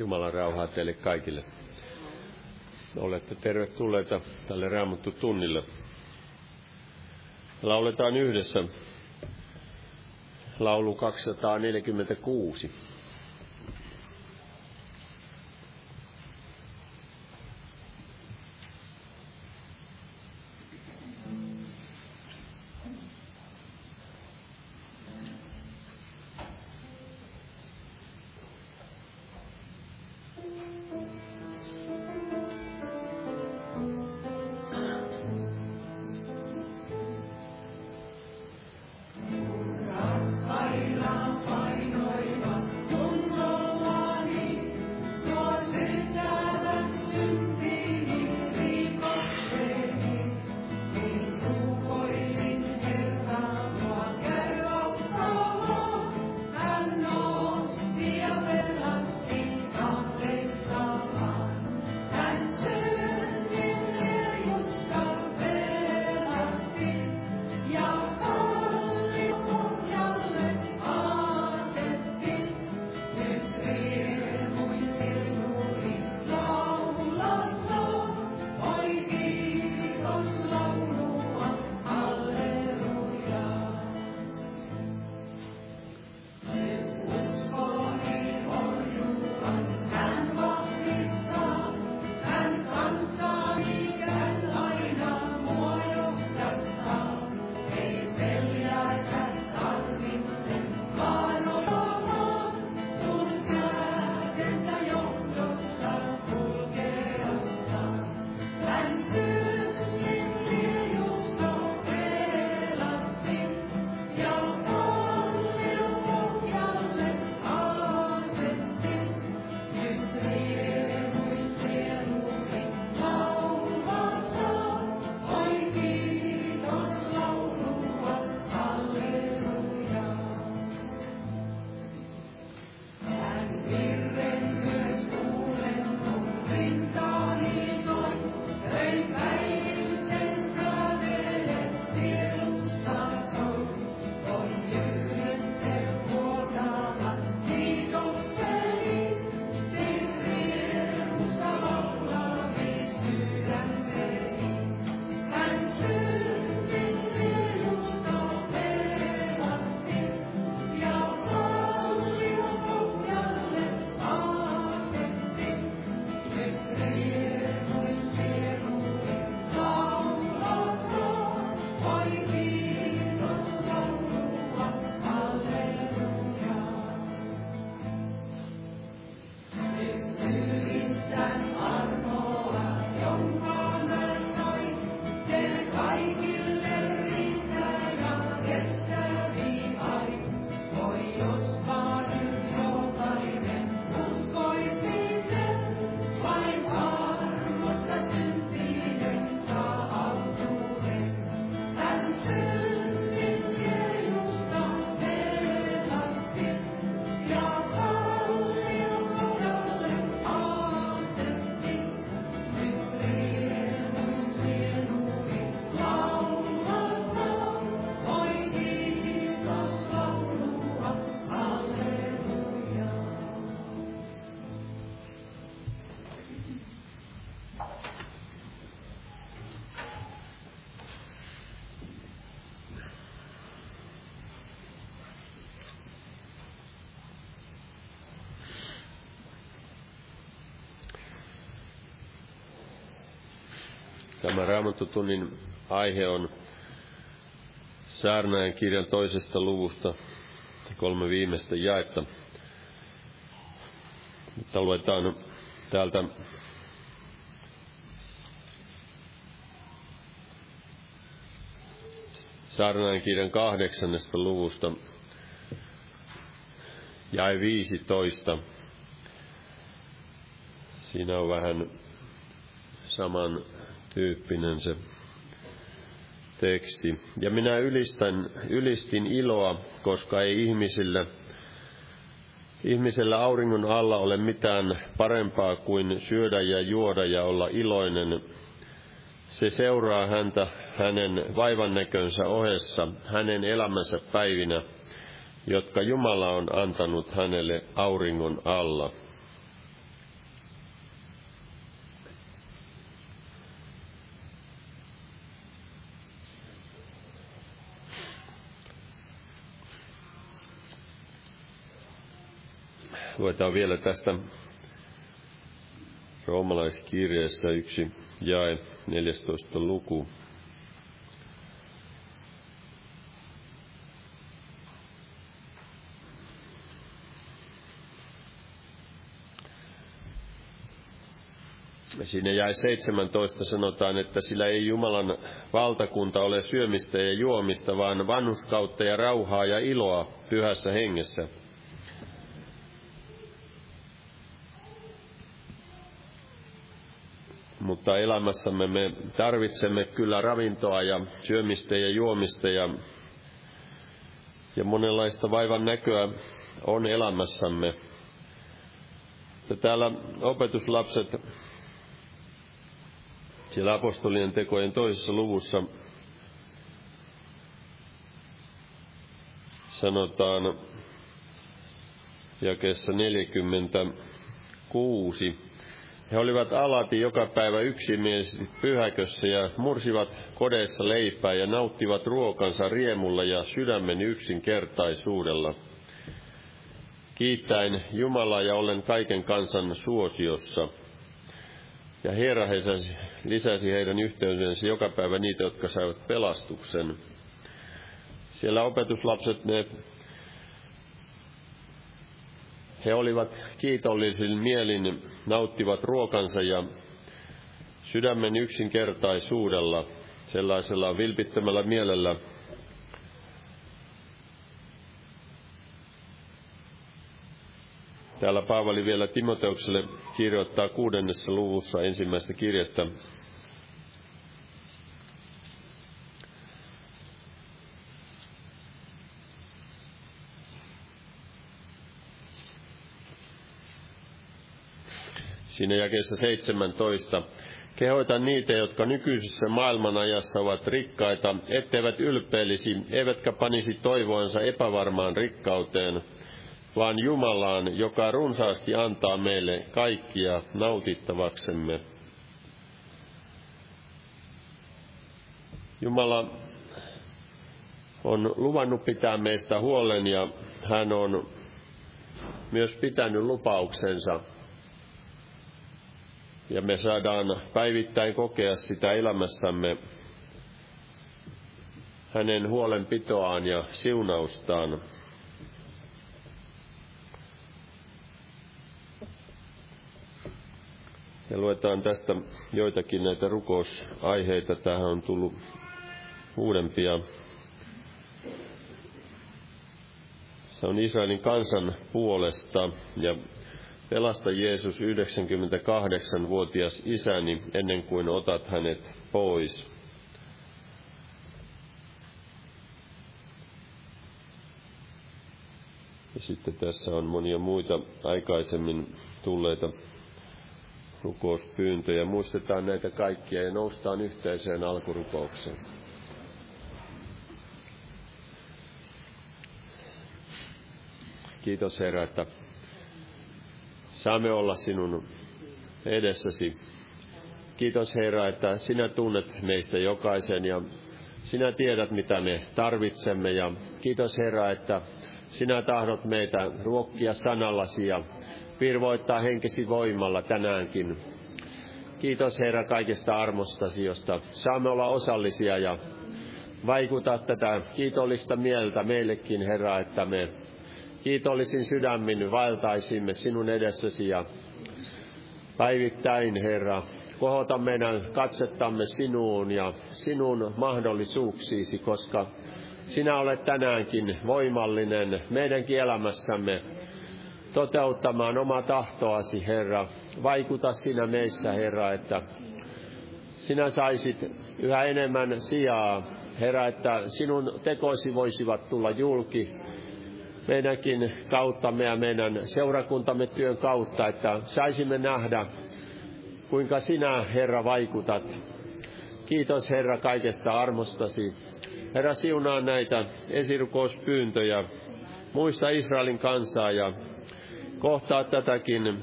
Jumalan rauhaa teille kaikille. Olette tervetulleita tälle Raamattu tunnille. Lauletaan yhdessä laulu 246. Tämä raamattutunnin aihe on Saarnaajan kirjan toisesta luvusta kolme viimeistä jaetta. Mutta luetaan täältä Saarnaajan kirjan kahdeksannesta luvusta jäi 15. Siinä on vähän saman tyyppinen se teksti. Ja minä ylistän, ylistin iloa, koska ei ihmisille, ihmisellä auringon alla ole mitään parempaa kuin syödä ja juoda ja olla iloinen. Se seuraa häntä hänen vaivannäkönsä ohessa, hänen elämänsä päivinä, jotka Jumala on antanut hänelle auringon alla. Luetaan vielä tästä roomalaiskirjeessä yksi jae, 14 luku. Siinä jäi 17 sanotaan, että sillä ei Jumalan valtakunta ole syömistä ja juomista, vaan vanhuskautta ja rauhaa ja iloa pyhässä hengessä. Mutta elämässämme me tarvitsemme kyllä ravintoa ja syömistä ja juomista ja, ja monenlaista vaivan näköä on elämässämme. Ja täällä opetuslapset siellä apostolien tekojen toisessa luvussa sanotaan jakeessa 46. He olivat alati joka päivä yksimielisesti pyhäkössä ja mursivat kodeissa leipää ja nauttivat ruokansa riemulla ja sydämen yksinkertaisuudella. Kiittäen Jumalaa ja ollen kaiken kansan suosiossa – ja Herra lisäsi, heidän yhteydensä joka päivä niitä, jotka saivat pelastuksen. Siellä opetuslapset, ne, he olivat kiitollisin mielin, nauttivat ruokansa ja sydämen yksinkertaisuudella, sellaisella vilpittömällä mielellä Täällä Paavali vielä Timoteukselle kirjoittaa kuudennessa luvussa ensimmäistä kirjettä. Siinä jakeessa 17. Kehoitan niitä, jotka nykyisessä maailmanajassa ovat rikkaita, etteivät ylpeilisi, eivätkä panisi toivoansa epävarmaan rikkauteen, vaan Jumalaan, joka runsaasti antaa meille kaikkia nautittavaksemme. Jumala on luvannut pitää meistä huolen ja hän on myös pitänyt lupauksensa. Ja me saadaan päivittäin kokea sitä elämässämme hänen huolenpitoaan ja siunaustaan. Ja luetaan tästä joitakin näitä rukousaiheita. Tähän on tullut uudempia. Se on Israelin kansan puolesta ja pelasta Jeesus 98-vuotias isäni ennen kuin otat hänet pois. Ja sitten tässä on monia muita aikaisemmin tulleita rukouspyyntöjä. Muistetaan näitä kaikkia ja noustaan yhteiseen alkurukoukseen. Kiitos Herra, että saamme olla sinun edessäsi. Kiitos Herra, että sinä tunnet meistä jokaisen ja sinä tiedät, mitä me tarvitsemme. Ja kiitos Herra, että sinä tahdot meitä ruokkia sanallasi ja virvoittaa henkesi voimalla tänäänkin. Kiitos Herra kaikesta armostasi, josta saamme olla osallisia ja vaikuttaa tätä kiitollista mieltä meillekin, Herra, että me kiitollisin sydämin vaeltaisimme sinun edessäsi ja päivittäin, Herra, kohota meidän katsettamme sinuun ja sinun mahdollisuuksiisi, koska sinä olet tänäänkin voimallinen meidänkin elämässämme toteuttamaan oma tahtoasi, Herra. Vaikuta sinä meissä, Herra, että sinä saisit yhä enemmän sijaa, Herra, että sinun tekoisi voisivat tulla julki meidänkin kauttamme ja meidän seurakuntamme työn kautta, että saisimme nähdä, kuinka sinä, Herra, vaikutat. Kiitos, Herra, kaikesta armostasi. Herra, siunaa näitä esirukouspyyntöjä. Muista Israelin kansaa ja kohtaa tätäkin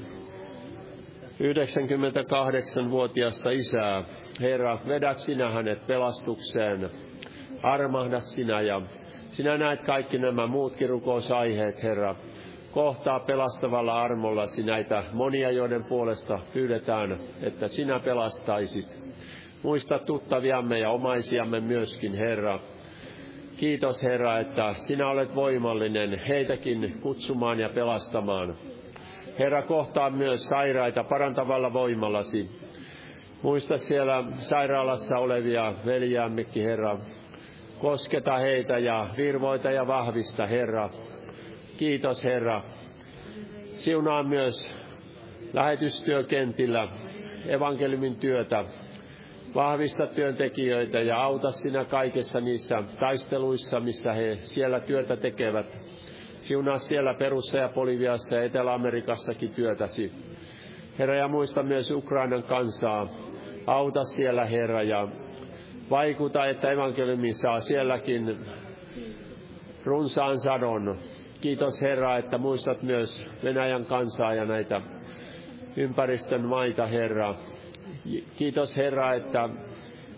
98-vuotiasta isää. Herra, vedä sinä hänet pelastukseen. Armahda sinä ja sinä näet kaikki nämä muutkin rukousaiheet, Herra. kohtaa pelastavalla armollasi näitä monia, joiden puolesta pyydetään, että sinä pelastaisit. Muista tuttaviamme ja omaisiamme myöskin, Herra. Kiitos, Herra, että sinä olet voimallinen heitäkin kutsumaan ja pelastamaan. Herra, kohtaa myös sairaita parantavalla voimallasi. Muista siellä sairaalassa olevia veljäämmekin, Herra. Kosketa heitä ja virvoita ja vahvista, Herra. Kiitos, Herra. Siunaa myös lähetystyökentillä evankeliumin työtä. Vahvista työntekijöitä ja auta sinä kaikessa niissä taisteluissa, missä he siellä työtä tekevät. Siunaa siellä Perussa ja Poliviassa ja Etelä-Amerikassakin työtäsi. Herra, ja muista myös Ukrainan kansaa. Auta siellä, Herra, ja vaikuta, että evankeliumi saa sielläkin runsaan sadon. Kiitos Herra, että muistat myös Venäjän kansaa ja näitä ympäristön maita, Herra. Kiitos Herra, että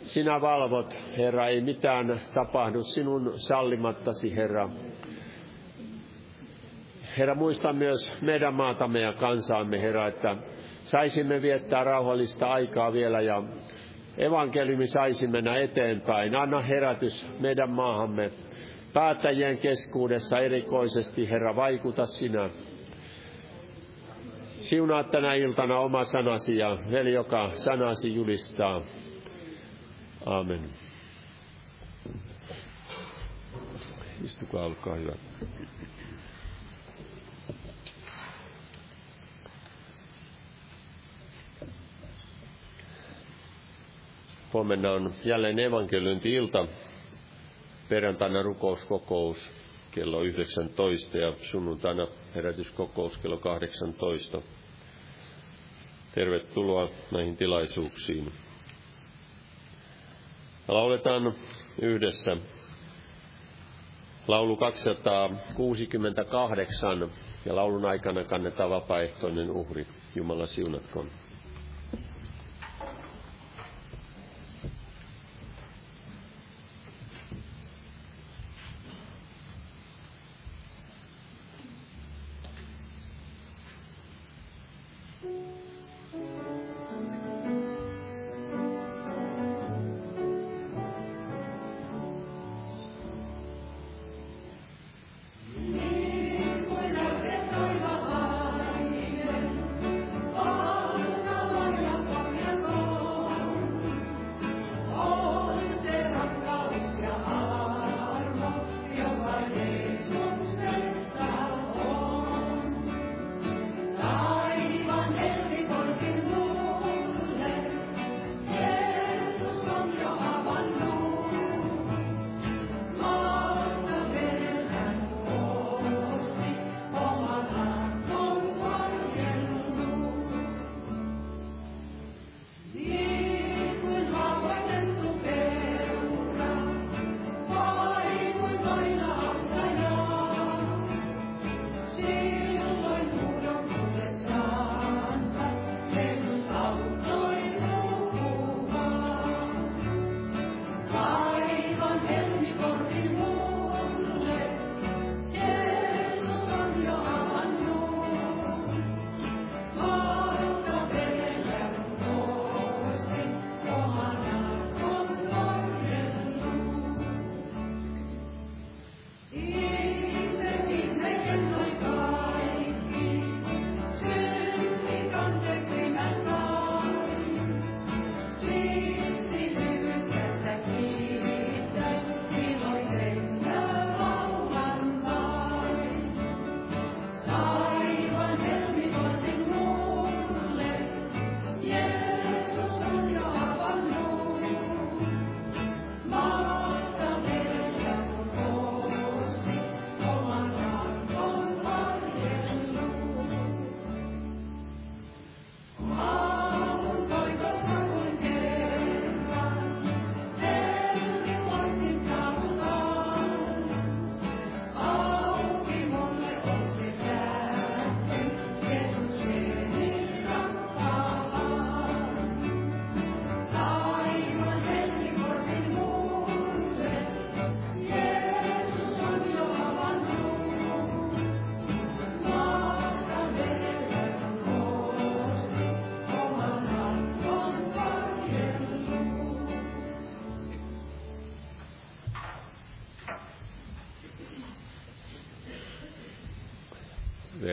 sinä valvot, Herra, ei mitään tapahdu sinun sallimattasi, Herra. Herra, muista myös meidän maatamme ja kansaamme, Herra, että saisimme viettää rauhallista aikaa vielä ja evankeliumi saisi mennä eteenpäin. Anna herätys meidän maahamme. Päättäjien keskuudessa erikoisesti, Herra, vaikuta sinä. Siunaa tänä iltana oma sanasi ja veli, joka sanasi julistaa. Amen. Istukaa, olkaa hyvä. Huomenna on jälleen evankeliunti-ilta, perjantaina rukouskokous kello 19 ja sunnuntaina herätyskokous kello 18. Tervetuloa näihin tilaisuuksiin. Lauletaan yhdessä laulu 268 ja laulun aikana kannetaan vapaaehtoinen uhri. Jumala siunatkoon.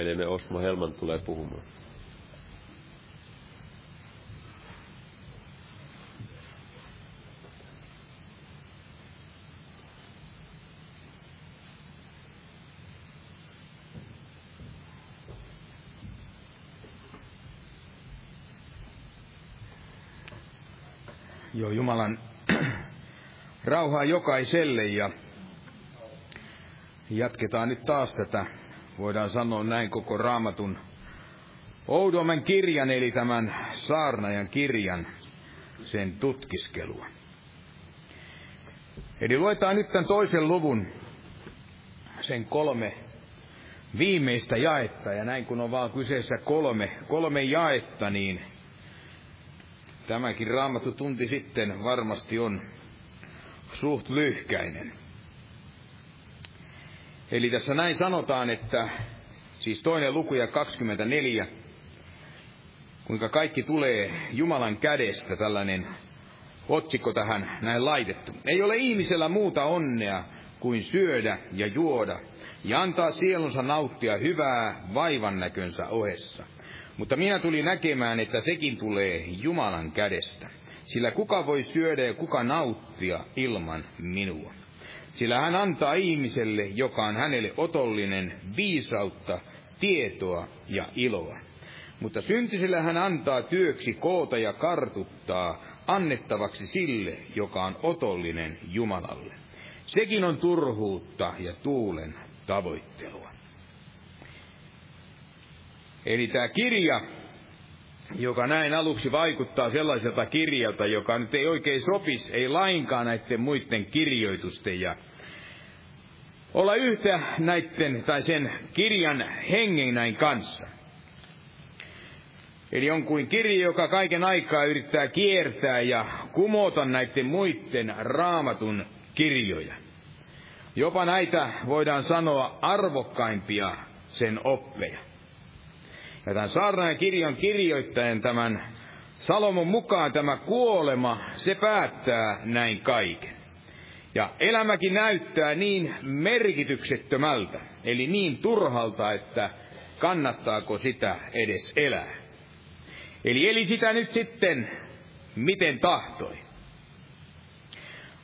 Veljemme Osmo Helman tulee puhumaan. Joo, Jumalan rauhaa jokaiselle ja jatketaan nyt taas tätä, voidaan sanoa näin koko raamatun oudomman kirjan, eli tämän saarnajan kirjan, sen tutkiskelua. Eli luetaan nyt tämän toisen luvun, sen kolme viimeistä jaetta, ja näin kun on vaan kyseessä kolme, kolme jaetta, niin Tämäkin raamattu tunti sitten varmasti on suht lyhkäinen. Eli tässä näin sanotaan, että siis toinen luku ja 24, kuinka kaikki tulee Jumalan kädestä, tällainen otsikko tähän näin laitettu. Ei ole ihmisellä muuta onnea kuin syödä ja juoda ja antaa sielunsa nauttia hyvää vaivan näkönsä ohessa – mutta minä tulin näkemään, että sekin tulee Jumalan kädestä. Sillä kuka voi syödä ja kuka nauttia ilman minua? Sillä hän antaa ihmiselle, joka on hänelle otollinen, viisautta, tietoa ja iloa. Mutta syntisellä hän antaa työksi koota ja kartuttaa, annettavaksi sille, joka on otollinen Jumalalle. Sekin on turhuutta ja tuulen tavoittelua. Eli tämä kirja, joka näin aluksi vaikuttaa sellaiselta kirjalta, joka nyt ei oikein sopisi, ei lainkaan näiden muiden kirjoitusten ja olla yhtä näiden tai sen kirjan hengen näin kanssa. Eli on kuin kirja, joka kaiken aikaa yrittää kiertää ja kumota näiden muiden raamatun kirjoja. Jopa näitä voidaan sanoa arvokkaimpia sen oppeja. Ja tämän saarnaajan kirjan kirjoittajan tämän Salomon mukaan tämä kuolema, se päättää näin kaiken. Ja elämäkin näyttää niin merkityksettömältä, eli niin turhalta, että kannattaako sitä edes elää. Eli eli sitä nyt sitten miten tahtoi.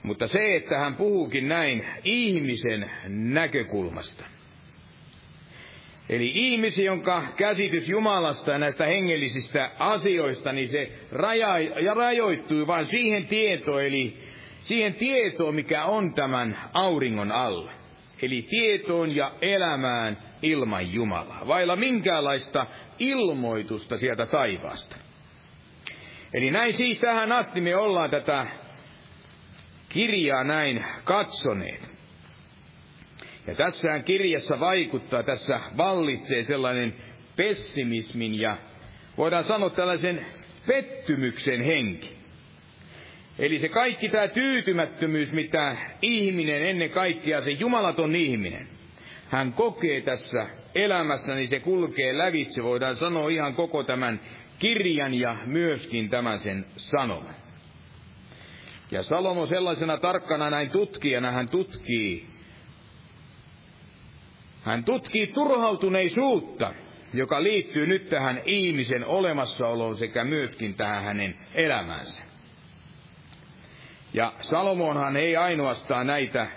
Mutta se, että hän puhuukin näin ihmisen näkökulmasta, Eli ihmisi, jonka käsitys Jumalasta ja näistä hengellisistä asioista, niin se raja, ja rajoittui vain siihen tietoon, eli siihen tietoon, mikä on tämän auringon alla. Eli tietoon ja elämään ilman Jumalaa, vailla minkäänlaista ilmoitusta sieltä taivaasta. Eli näin siis tähän asti me ollaan tätä kirjaa näin katsoneet. Ja tässähän kirjassa vaikuttaa, tässä vallitsee sellainen pessimismin ja voidaan sanoa tällaisen pettymyksen henki. Eli se kaikki tämä tyytymättömyys, mitä ihminen ennen kaikkea, se jumalaton ihminen, hän kokee tässä elämässä, niin se kulkee lävitse, voidaan sanoa ihan koko tämän kirjan ja myöskin tämän sen sanoman. Ja Salomo sellaisena tarkkana näin tutkijana, hän tutkii hän tutkii turhautuneisuutta, joka liittyy nyt tähän ihmisen olemassaoloon sekä myöskin tähän hänen elämäänsä. Ja Salomonhan ei ainoastaan näitä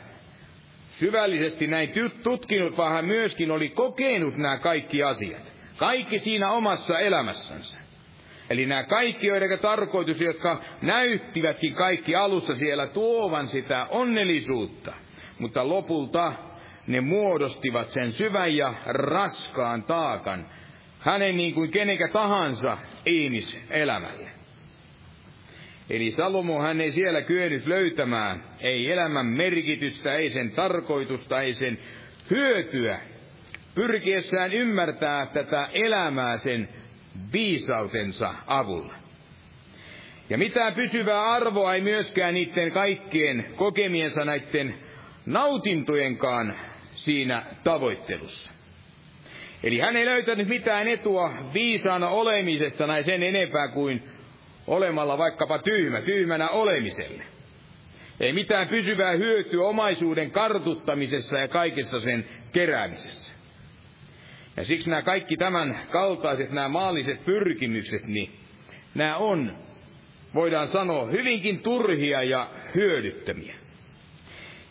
syvällisesti näin tutkinut, vaan hän myöskin oli kokenut nämä kaikki asiat. Kaikki siinä omassa elämässänsä. Eli nämä kaikki, joiden tarkoitus, jotka näyttivätkin kaikki alussa siellä tuovan sitä onnellisuutta, mutta lopulta ne muodostivat sen syvän ja raskaan taakan hänen niin kuin kenekä tahansa ihmiselämälle. Eli Salomo hän ei siellä kyennyt löytämään, ei elämän merkitystä, ei sen tarkoitusta, ei sen hyötyä, pyrkiessään ymmärtää tätä elämää sen viisautensa avulla. Ja mitään pysyvää arvoa ei myöskään niiden kaikkien kokemiensa näiden nautintojenkaan siinä tavoittelussa. Eli hän ei löytänyt mitään etua viisaana olemisesta näin sen enempää kuin olemalla vaikkapa tyhmä, tyhmänä olemiselle. Ei mitään pysyvää hyötyä omaisuuden kartuttamisessa ja kaikessa sen keräämisessä. Ja siksi nämä kaikki tämän kaltaiset, nämä maalliset pyrkimykset, niin nämä on, voidaan sanoa, hyvinkin turhia ja hyödyttömiä.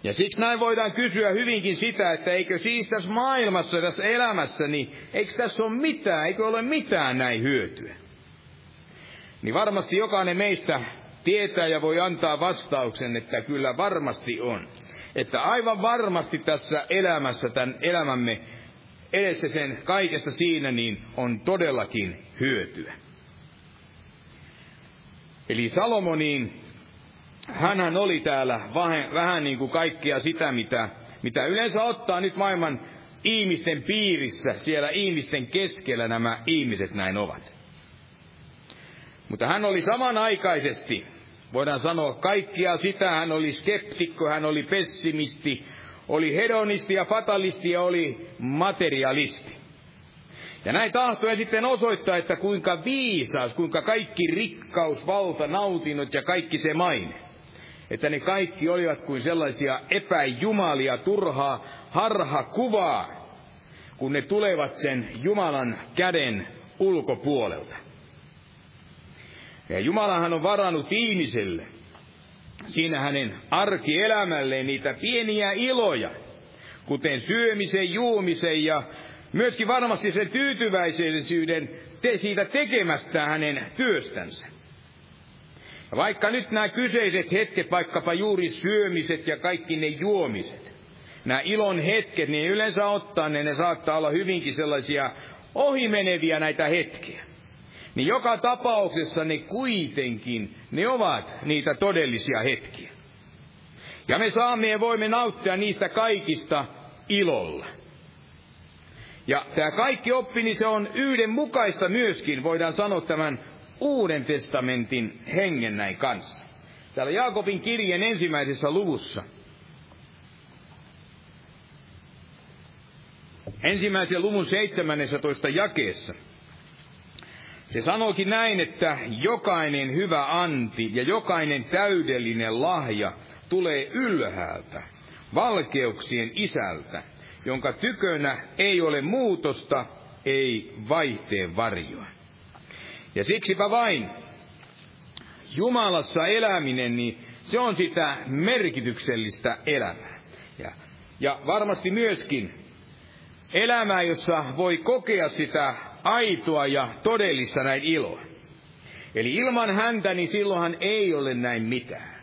Ja siksi näin voidaan kysyä hyvinkin sitä, että eikö siis tässä maailmassa, tässä elämässä, niin eikö tässä ole mitään, eikö ole mitään näin hyötyä? Niin varmasti jokainen meistä tietää ja voi antaa vastauksen, että kyllä varmasti on. Että aivan varmasti tässä elämässä, tämän elämämme edessä sen kaikesta siinä, niin on todellakin hyötyä. Eli Salomoniin, hänhän oli täällä vähän, vähän niin kuin kaikkea sitä, mitä, mitä yleensä ottaa nyt maailman ihmisten piirissä, siellä ihmisten keskellä nämä ihmiset näin ovat. Mutta hän oli samanaikaisesti, voidaan sanoa kaikkia sitä, hän oli skeptikko, hän oli pessimisti, oli hedonisti ja fatalisti ja oli materialisti. Ja näin tahtoi sitten osoittaa, että kuinka viisaas, kuinka kaikki rikkaus, valta, nautinnot ja kaikki se maine, että ne kaikki olivat kuin sellaisia epäjumalia, turhaa harha kuvaa, kun ne tulevat sen Jumalan käden ulkopuolelta. Ja Jumalahan on varannut ihmiselle siinä hänen arkielämälleen niitä pieniä iloja, kuten syömisen, juomisen ja myöskin varmasti sen tyytyväisyyden te siitä tekemästä hänen työstänsä. Vaikka nyt nämä kyseiset hetket, vaikkapa juuri syömiset ja kaikki ne juomiset, nämä ilon hetket, niin yleensä ottaa ne, ne saattaa olla hyvinkin sellaisia ohimeneviä näitä hetkiä niin joka tapauksessa ne kuitenkin, ne ovat niitä todellisia hetkiä. Ja me saamme ja voimme nauttia niistä kaikista ilolla. Ja tämä kaikki oppi, niin se on yhdenmukaista myöskin, voidaan sanoa tämän Uuden testamentin hengen näin kanssa. Täällä Jaakobin kirjeen ensimmäisessä luvussa. Ensimmäisen luvun 17 jakeessa. Se sanoikin näin, että jokainen hyvä anti ja jokainen täydellinen lahja tulee ylhäältä, valkeuksien isältä, jonka tykönä ei ole muutosta, ei vaihteen varjoa. Ja siksipä vain Jumalassa eläminen, niin se on sitä merkityksellistä elämää. Ja, ja varmasti myöskin elämää, jossa voi kokea sitä aitoa ja todellista näin iloa. Eli ilman häntä, niin silloinhan ei ole näin mitään.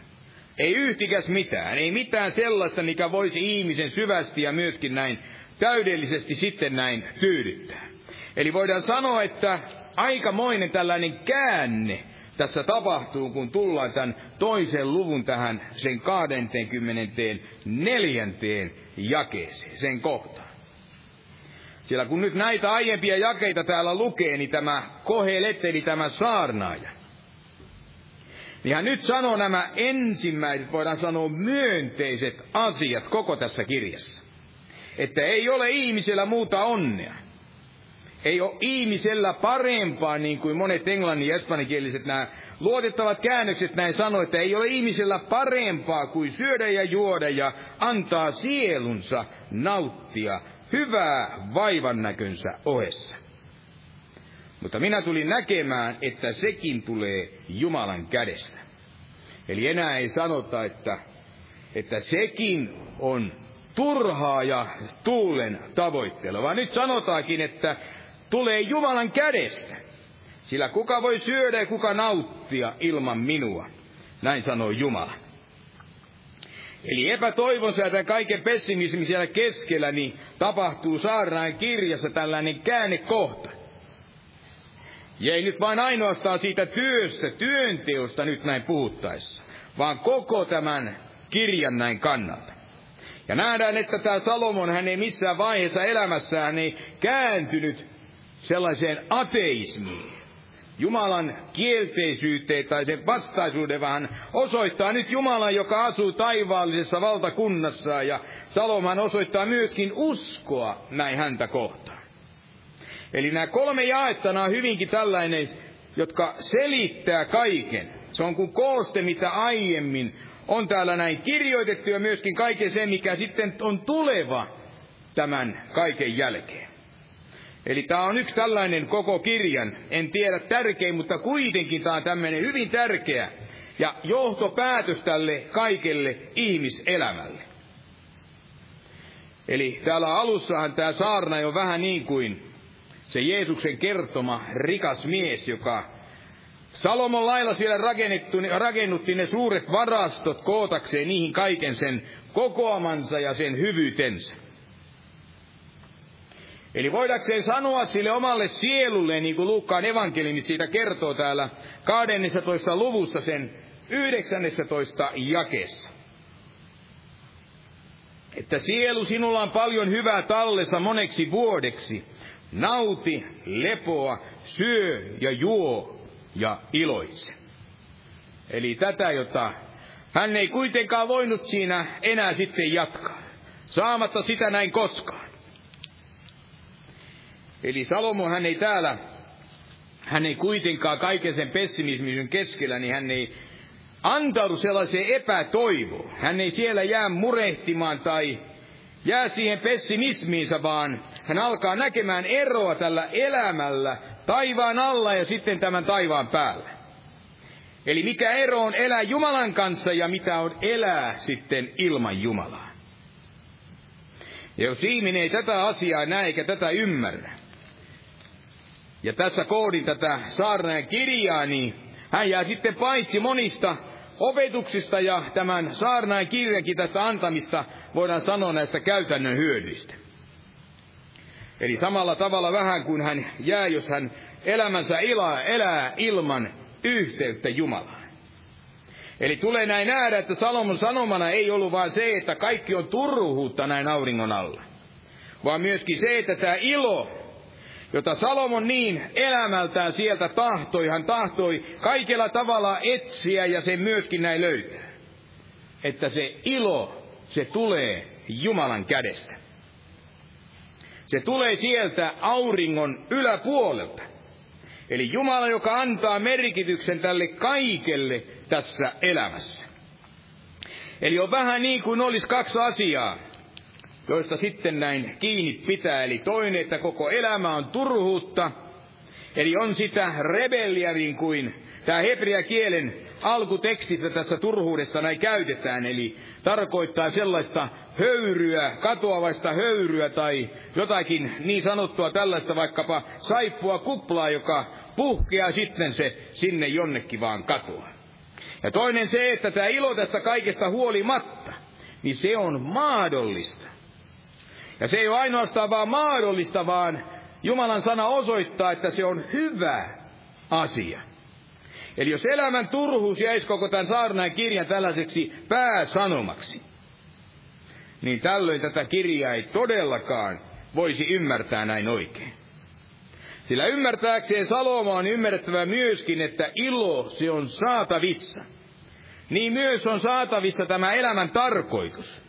Ei yhtikäs mitään, ei mitään sellaista, mikä voisi ihmisen syvästi ja myöskin näin täydellisesti sitten näin tyydyttää. Eli voidaan sanoa, että aikamoinen tällainen käänne tässä tapahtuu, kun tullaan tämän toisen luvun tähän sen 24. jakeeseen, sen kohtaan. Sillä kun nyt näitä aiempia jakeita täällä lukee, niin tämä kohelet, eli tämä saarnaaja, niin hän nyt sanoo nämä ensimmäiset, voidaan sanoa myönteiset asiat koko tässä kirjassa. Että ei ole ihmisellä muuta onnea. Ei ole ihmisellä parempaa, niin kuin monet englannin ja espanjankieliset nämä luotettavat käännökset näin sanoo, että ei ole ihmisellä parempaa kuin syödä ja juoda ja antaa sielunsa nauttia hyvää vaivan näkönsä ohessa. Mutta minä tulin näkemään, että sekin tulee Jumalan kädestä. Eli enää ei sanota, että, että sekin on turhaa ja tuulen tavoitteella, vaan nyt sanotaankin, että tulee Jumalan kädestä. Sillä kuka voi syödä ja kuka nauttia ilman minua, näin sanoo Jumala. Eli epätoivonsa ja kaiken pessimismin siellä keskellä, niin tapahtuu saarnaan kirjassa tällainen käännekohta. Ja ei nyt vain ainoastaan siitä työstä, työnteosta nyt näin puhuttaessa, vaan koko tämän kirjan näin kannalta. Ja nähdään, että tämä Salomon, hän ei missään vaiheessa elämässään ei kääntynyt sellaiseen ateismiin. Jumalan kielteisyyteen tai sen vastaisuuden, vaan osoittaa nyt Jumalan, joka asuu taivaallisessa valtakunnassa. Ja Saloman osoittaa myöskin uskoa näin häntä kohtaan. Eli nämä kolme jaetta on hyvinkin tällainen, jotka selittää kaiken. Se on kuin kooste, mitä aiemmin on täällä näin kirjoitettu ja myöskin kaiken se, mikä sitten on tuleva tämän kaiken jälkeen. Eli tämä on yksi tällainen koko kirjan, en tiedä tärkein, mutta kuitenkin tämä on tämmöinen hyvin tärkeä ja johtopäätös tälle kaikelle ihmiselämälle. Eli täällä alussahan tämä saarna on vähän niin kuin se Jeesuksen kertoma rikas mies, joka Salomon lailla siellä rakennutti ne suuret varastot kootakseen niihin kaiken sen kokoamansa ja sen hyvyytensä. Eli voidakseen sanoa sille omalle sielulle, niin kuin Luukkaan evankeliumi siitä kertoo täällä 12. luvussa sen 19. jakeessa. Että sielu, sinulla on paljon hyvää tallessa moneksi vuodeksi. Nauti, lepoa, syö ja juo ja iloitse. Eli tätä, jota hän ei kuitenkaan voinut siinä enää sitten jatkaa, saamatta sitä näin koskaan. Eli Salomo hän ei täällä, hän ei kuitenkaan kaiken sen pessimismin keskellä, niin hän ei antaudu sellaiseen epätoivoon. Hän ei siellä jää murehtimaan tai jää siihen pessimismiinsa, vaan hän alkaa näkemään eroa tällä elämällä taivaan alla ja sitten tämän taivaan päällä. Eli mikä ero on elää Jumalan kanssa ja mitä on elää sitten ilman Jumalaa. Ja jos ihminen ei tätä asiaa näe eikä tätä ymmärrä, ja tässä koodin tätä saarnaajan kirjaa, niin hän jää sitten paitsi monista opetuksista ja tämän saarnaajan kirjankin tästä antamista voidaan sanoa näistä käytännön hyödyistä. Eli samalla tavalla vähän kuin hän jää, jos hän elämänsä ilaa, elää ilman yhteyttä Jumalaan. Eli tulee näin nähdä, että Salomon sanomana ei ollut vain se, että kaikki on turruhuutta näin auringon alla. Vaan myöskin se, että tämä ilo, jota Salomon niin elämältään sieltä tahtoi, hän tahtoi kaikella tavalla etsiä ja sen myöskin näin löytää. Että se ilo, se tulee Jumalan kädestä. Se tulee sieltä auringon yläpuolelta. Eli Jumala, joka antaa merkityksen tälle kaikelle tässä elämässä. Eli on vähän niin kuin olisi kaksi asiaa, joista sitten näin kiinni pitää. Eli toinen, että koko elämä on turhuutta, eli on sitä rebelliä niin kuin tämä hebrea kielen alkutekstissä tässä turhuudessa näin käytetään, eli tarkoittaa sellaista höyryä, katoavaista höyryä tai jotakin niin sanottua tällaista vaikkapa saippua kuplaa, joka puhkeaa sitten se sinne jonnekin vaan katoa. Ja toinen se, että tämä ilo tästä kaikesta huolimatta, niin se on mahdollista. Ja se ei ole ainoastaan vaan mahdollista, vaan Jumalan sana osoittaa, että se on hyvä asia. Eli jos elämän turhuus jäisi koko tämän saarnaan kirjan tällaiseksi pääsanomaksi, niin tällöin tätä kirjaa ei todellakaan voisi ymmärtää näin oikein. Sillä ymmärtääkseen Salomo on ymmärrettävä myöskin, että ilo se on saatavissa. Niin myös on saatavissa tämä elämän tarkoitus.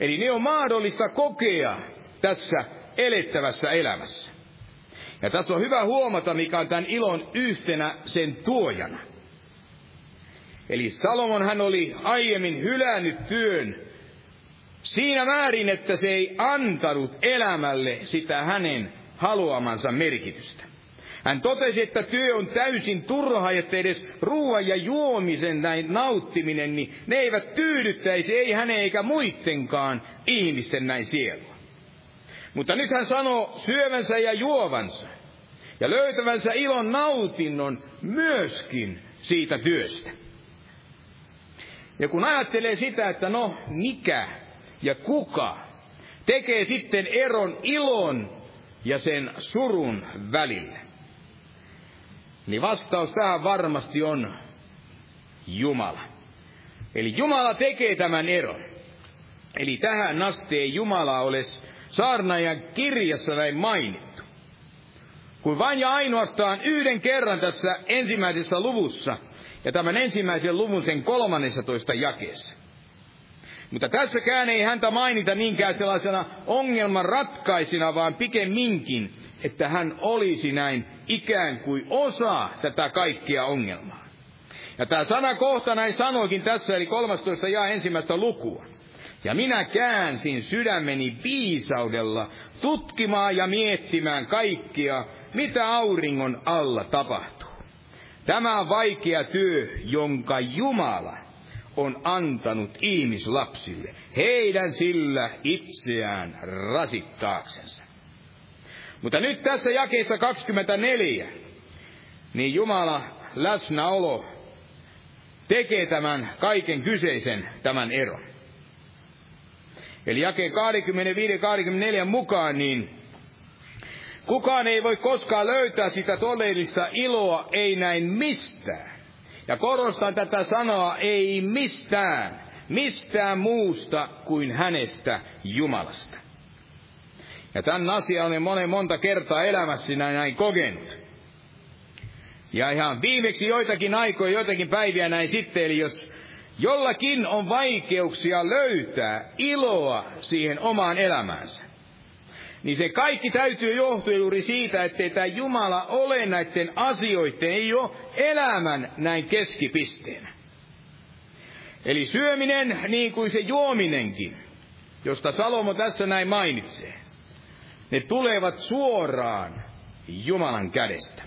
Eli ne on mahdollista kokea tässä elettävässä elämässä. Ja tässä on hyvä huomata, mikä on tämän ilon yhtenä sen tuojana. Eli Salomon hän oli aiemmin hylännyt työn siinä määrin, että se ei antanut elämälle sitä hänen haluamansa merkitystä. Hän totesi, että työ on täysin turha, että edes ruoan ja juomisen näin nauttiminen, niin ne eivät tyydyttäisi, ei hänen eikä muittenkaan ihmisten näin sielua. Mutta nyt hän sanoo syövänsä ja juovansa ja löytävänsä ilon nautinnon myöskin siitä työstä. Ja kun ajattelee sitä, että no mikä ja kuka tekee sitten eron ilon ja sen surun välille, niin vastaus tähän varmasti on Jumala. Eli Jumala tekee tämän eron. Eli tähän asti ei Jumala ole saarnaajan kirjassa näin mainittu. Kun vain ja ainoastaan yhden kerran tässä ensimmäisessä luvussa, ja tämän ensimmäisen luvun sen toista jakeessa. Mutta tässäkään ei häntä mainita niinkään sellaisena ongelman ratkaisina, vaan pikemminkin, että hän olisi näin ikään kuin osa tätä kaikkia ongelmaa. Ja tämä sana kohta näin sanoikin tässä, eli 13 ja ensimmäistä lukua. Ja minä käänsin sydämeni viisaudella tutkimaan ja miettimään kaikkia, mitä auringon alla tapahtuu. Tämä on vaikea työ, jonka Jumala on antanut ihmislapsille, heidän sillä itseään rasittaaksensa. Mutta nyt tässä jakeessa 24, niin Jumala läsnäolo tekee tämän kaiken kyseisen tämän eron. Eli jakeen 25-24 mukaan, niin kukaan ei voi koskaan löytää sitä todellista iloa, ei näin mistään. Ja korostan tätä sanoa, ei mistään, mistään muusta kuin hänestä Jumalasta. Ja tämän asian olen monen monta kertaa elämässäni näin kokenut. Ja ihan viimeksi joitakin aikoja, joitakin päiviä näin sitten, eli jos jollakin on vaikeuksia löytää iloa siihen omaan elämäänsä, niin se kaikki täytyy johtua juuri siitä, että tämä Jumala ole näiden asioiden, ei ole elämän näin keskipisteenä. Eli syöminen niin kuin se juominenkin, josta Salomo tässä näin mainitsee, ne tulevat suoraan Jumalan kädestä.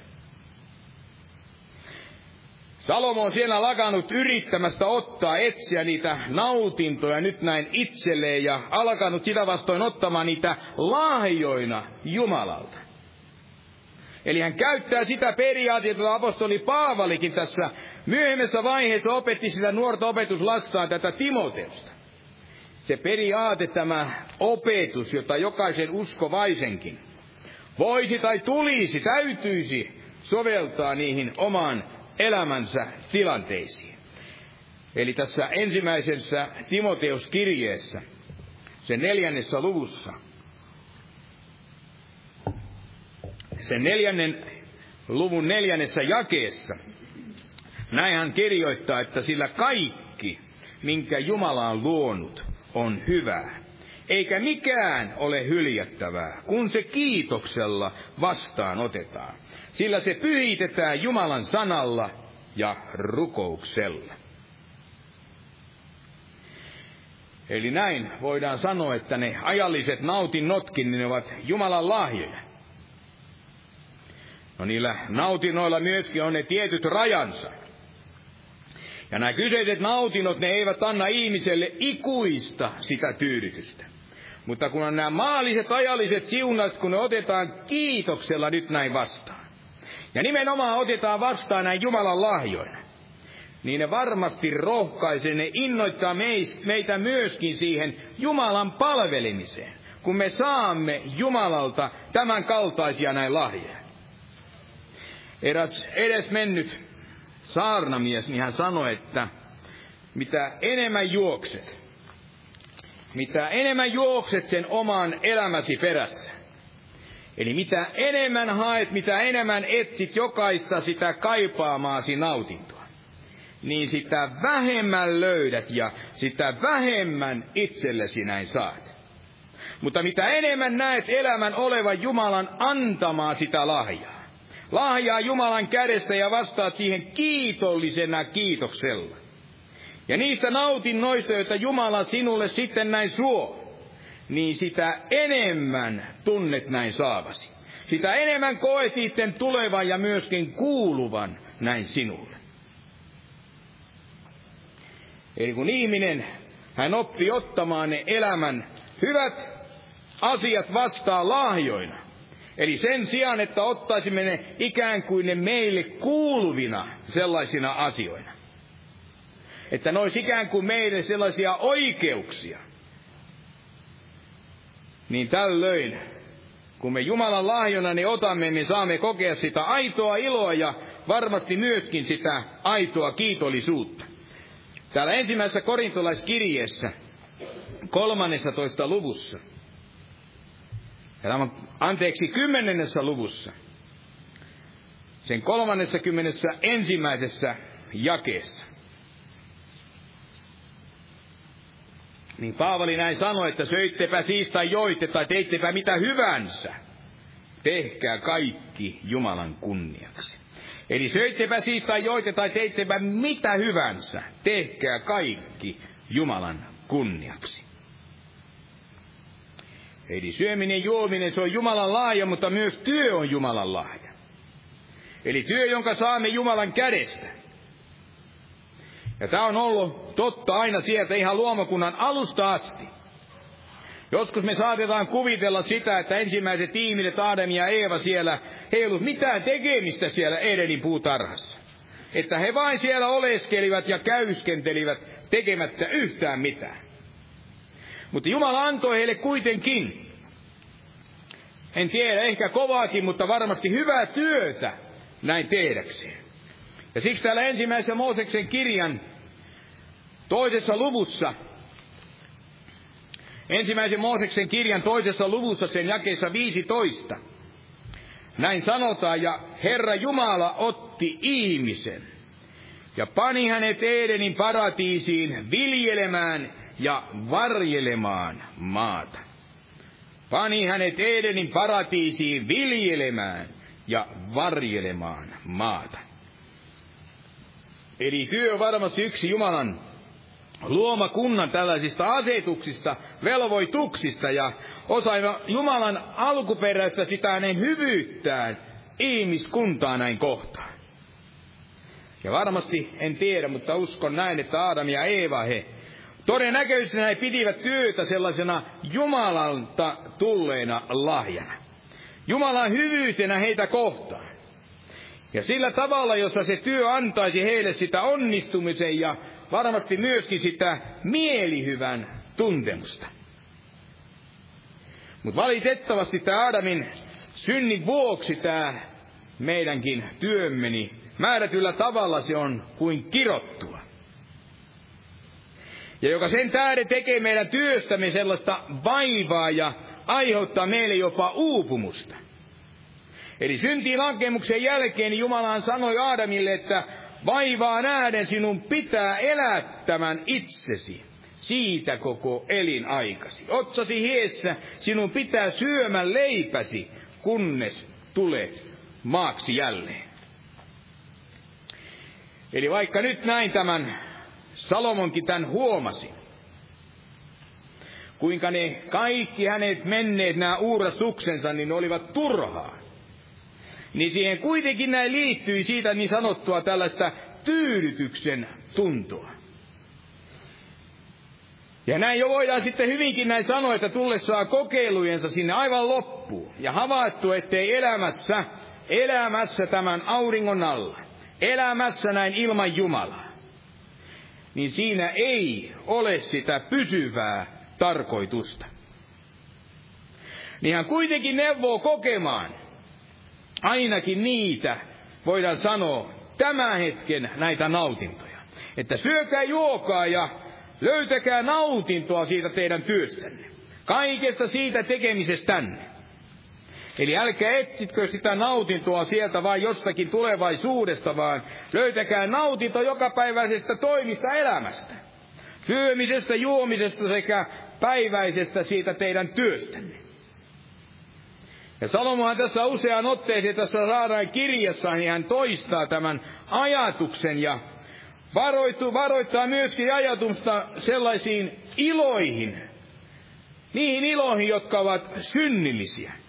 Salomo on siellä lakannut yrittämästä ottaa, etsiä niitä nautintoja nyt näin itselleen ja alkanut sitä vastoin ottamaan niitä lahjoina Jumalalta. Eli hän käyttää sitä periaatetta, jota apostoli Paavalikin tässä myöhemmässä vaiheessa opetti sitä nuorta opetuslastaan tätä Timoteusta. Se periaate, tämä opetus, jota jokaisen uskovaisenkin voisi tai tulisi, täytyisi soveltaa niihin omaan elämänsä tilanteisiin. Eli tässä ensimmäisessä Timoteus-kirjeessä, sen neljännessä luvussa, sen neljännen luvun neljännessä jakeessa, näin hän kirjoittaa, että sillä kaikki, minkä Jumala on luonut, on hyvää. Eikä mikään ole hyljättävää, kun se kiitoksella vastaan otetaan sillä se pyhitetään Jumalan sanalla ja rukouksella. Eli näin voidaan sanoa, että ne ajalliset nautinnotkin, niin ne ovat Jumalan lahjoja. No niillä nautinnoilla myöskin on ne tietyt rajansa. Ja nämä kyseiset nautinnot, ne eivät anna ihmiselle ikuista sitä tyydytystä. Mutta kun on nämä maalliset ajalliset siunat, kun ne otetaan kiitoksella nyt näin vastaan, ja nimenomaan otetaan vastaan näin Jumalan lahjoina, niin ne varmasti rohkaisee, ne innoittaa meitä myöskin siihen Jumalan palvelemiseen, kun me saamme Jumalalta tämän kaltaisia näin lahjoja. Eräs edes mennyt saarnamies, niin hän sanoi, että mitä enemmän juokset, mitä enemmän juokset sen oman elämäsi perässä, Eli mitä enemmän haet, mitä enemmän etsit jokaista sitä kaipaamaasi nautintoa, niin sitä vähemmän löydät ja sitä vähemmän itsellesi näin saat. Mutta mitä enemmän näet elämän olevan Jumalan antamaa sitä lahjaa, lahjaa Jumalan kädestä ja vastaat siihen kiitollisena kiitoksella. Ja niistä nautinnoista, joita Jumala sinulle sitten näin suo, niin sitä enemmän tunnet näin saavasi. Sitä enemmän koet itten tulevan ja myöskin kuuluvan näin sinulle. Eli kun ihminen, hän oppi ottamaan ne elämän hyvät asiat vastaan lahjoina. Eli sen sijaan, että ottaisimme ne ikään kuin ne meille kuuluvina sellaisina asioina. Että ne olisi ikään kuin meille sellaisia oikeuksia – niin tällöin, kun me Jumalan lahjona ne otamme, me saamme kokea sitä aitoa iloa ja varmasti myöskin sitä aitoa kiitollisuutta. Täällä ensimmäisessä korintolaiskirjeessä, 13. luvussa, tämä, anteeksi, kymmenennessä luvussa, sen kolmannessa kymmenessä ensimmäisessä jakeessa. Niin Paavali näin sanoi, että söittepä siis tai joitte tai teittepä mitä hyvänsä. Tehkää kaikki Jumalan kunniaksi. Eli söittepä siis tai joitte tai teittepä mitä hyvänsä. Tehkää kaikki Jumalan kunniaksi. Eli syöminen juominen, se on Jumalan lahja, mutta myös työ on Jumalan lahja. Eli työ, jonka saamme Jumalan kädestä. Ja tämä on ollut totta aina sieltä ihan luomakunnan alusta asti. Joskus me saatetaan kuvitella sitä, että ensimmäiset ihmiset, Adam ja Eeva siellä, he ei ollut mitään tekemistä siellä Edenin puutarhassa. Että he vain siellä oleskelivat ja käyskentelivät tekemättä yhtään mitään. Mutta Jumala antoi heille kuitenkin, en tiedä, ehkä kovaakin, mutta varmasti hyvää työtä näin tehdäkseen. Ja siksi täällä ensimmäisessä Mooseksen kirjan toisessa luvussa, ensimmäisen Mooseksen kirjan toisessa luvussa sen jakeessa 15, näin sanotaan, ja Herra Jumala otti ihmisen ja pani hänet Edenin paratiisiin viljelemään ja varjelemaan maata. Pani hänet Edenin paratiisiin viljelemään ja varjelemaan maata. Eli työ on varmasti yksi Jumalan luoma kunnan tällaisista asetuksista, velvoituksista ja osa Jumalan alkuperäistä sitä hänen hyvyyttään ihmiskuntaa näin kohtaan. Ja varmasti en tiedä, mutta uskon näin, että Adam ja Eeva he todennäköisesti näin pitivät työtä sellaisena Jumalalta tulleena lahjana. Jumalan hyvyytenä heitä kohtaan. Ja sillä tavalla, jossa se työ antaisi heille sitä onnistumisen ja varmasti myöskin sitä mielihyvän tuntemusta. Mutta valitettavasti tämä Adamin synnin vuoksi tämä meidänkin työmmeni määrätyllä tavalla se on kuin kirottua. Ja joka sen tähden tekee meidän työstämme sellaista vaivaa ja aiheuttaa meille jopa uupumusta. Eli syntiin lankemuksen jälkeen Jumalaan sanoi Aadamille, että vaivaa nähden sinun pitää elättämän itsesi siitä koko elinaikasi. Otsasi hiessä sinun pitää syömän leipäsi, kunnes tulet maaksi jälleen. Eli vaikka nyt näin tämän Salomonkin tämän huomasi, kuinka ne kaikki hänet menneet nämä uurastuksensa, niin ne olivat turhaa. Niin siihen kuitenkin näin liittyi siitä niin sanottua tällaista tyydytyksen tuntoa. Ja näin jo voidaan sitten hyvinkin näin sanoa, että tullessaan kokeilujensa sinne aivan loppuun ja havaittu, ettei elämässä, elämässä tämän auringon alla, elämässä näin ilman Jumalaa, niin siinä ei ole sitä pysyvää tarkoitusta. Niin hän kuitenkin neuvoo kokemaan ainakin niitä, voidaan sanoa, tämän hetken näitä nautintoja. Että syökää, juokaa ja löytäkää nautintoa siitä teidän työstänne. Kaikesta siitä tekemisestänne. Eli älkää etsitkö sitä nautintoa sieltä vain jostakin tulevaisuudesta, vaan löytäkää nautinto jokapäiväisestä toimista elämästä. Syömisestä, juomisesta sekä päiväisestä siitä teidän työstänne. Ja Salomohan tässä useaan otteeseen tässä saadaan kirjassa, niin hän toistaa tämän ajatuksen ja varoitu, varoittaa myöskin ajatusta sellaisiin iloihin, niihin iloihin, jotka ovat synnillisiä.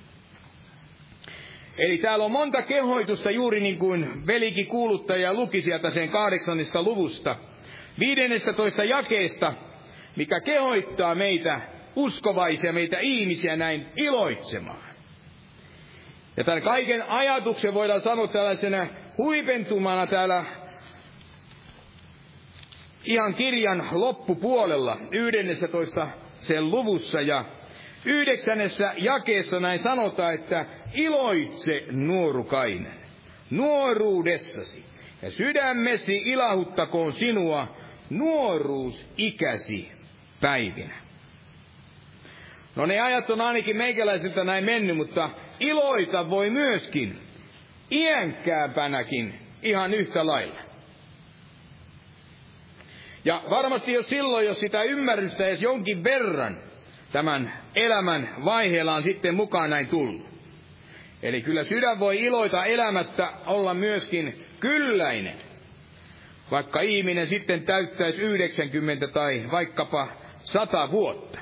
Eli täällä on monta kehoitusta juuri niin kuin velikin kuuluttaja luki sieltä sen kahdeksannesta luvusta, toista jakeesta, mikä kehoittaa meitä uskovaisia, meitä ihmisiä näin iloitsemaan. Ja tämän kaiken ajatuksen voidaan sanoa tällaisena huipentumana täällä ihan kirjan loppupuolella, toista sen luvussa ja Yhdeksännessä jakeessa näin sanotaan, että iloitse nuorukainen, nuoruudessasi, ja sydämesi ilahuttakoon sinua nuoruus ikäsi päivinä. No ne ajat on ainakin meikäläisiltä näin mennyt, mutta iloita voi myöskin iänkäämpänäkin ihan yhtä lailla. Ja varmasti jo silloin, jos sitä ymmärrystä edes jonkin verran tämän elämän vaiheella on sitten mukaan näin tullut. Eli kyllä sydän voi iloita elämästä olla myöskin kylläinen, vaikka ihminen sitten täyttäisi 90 tai vaikkapa 100 vuotta.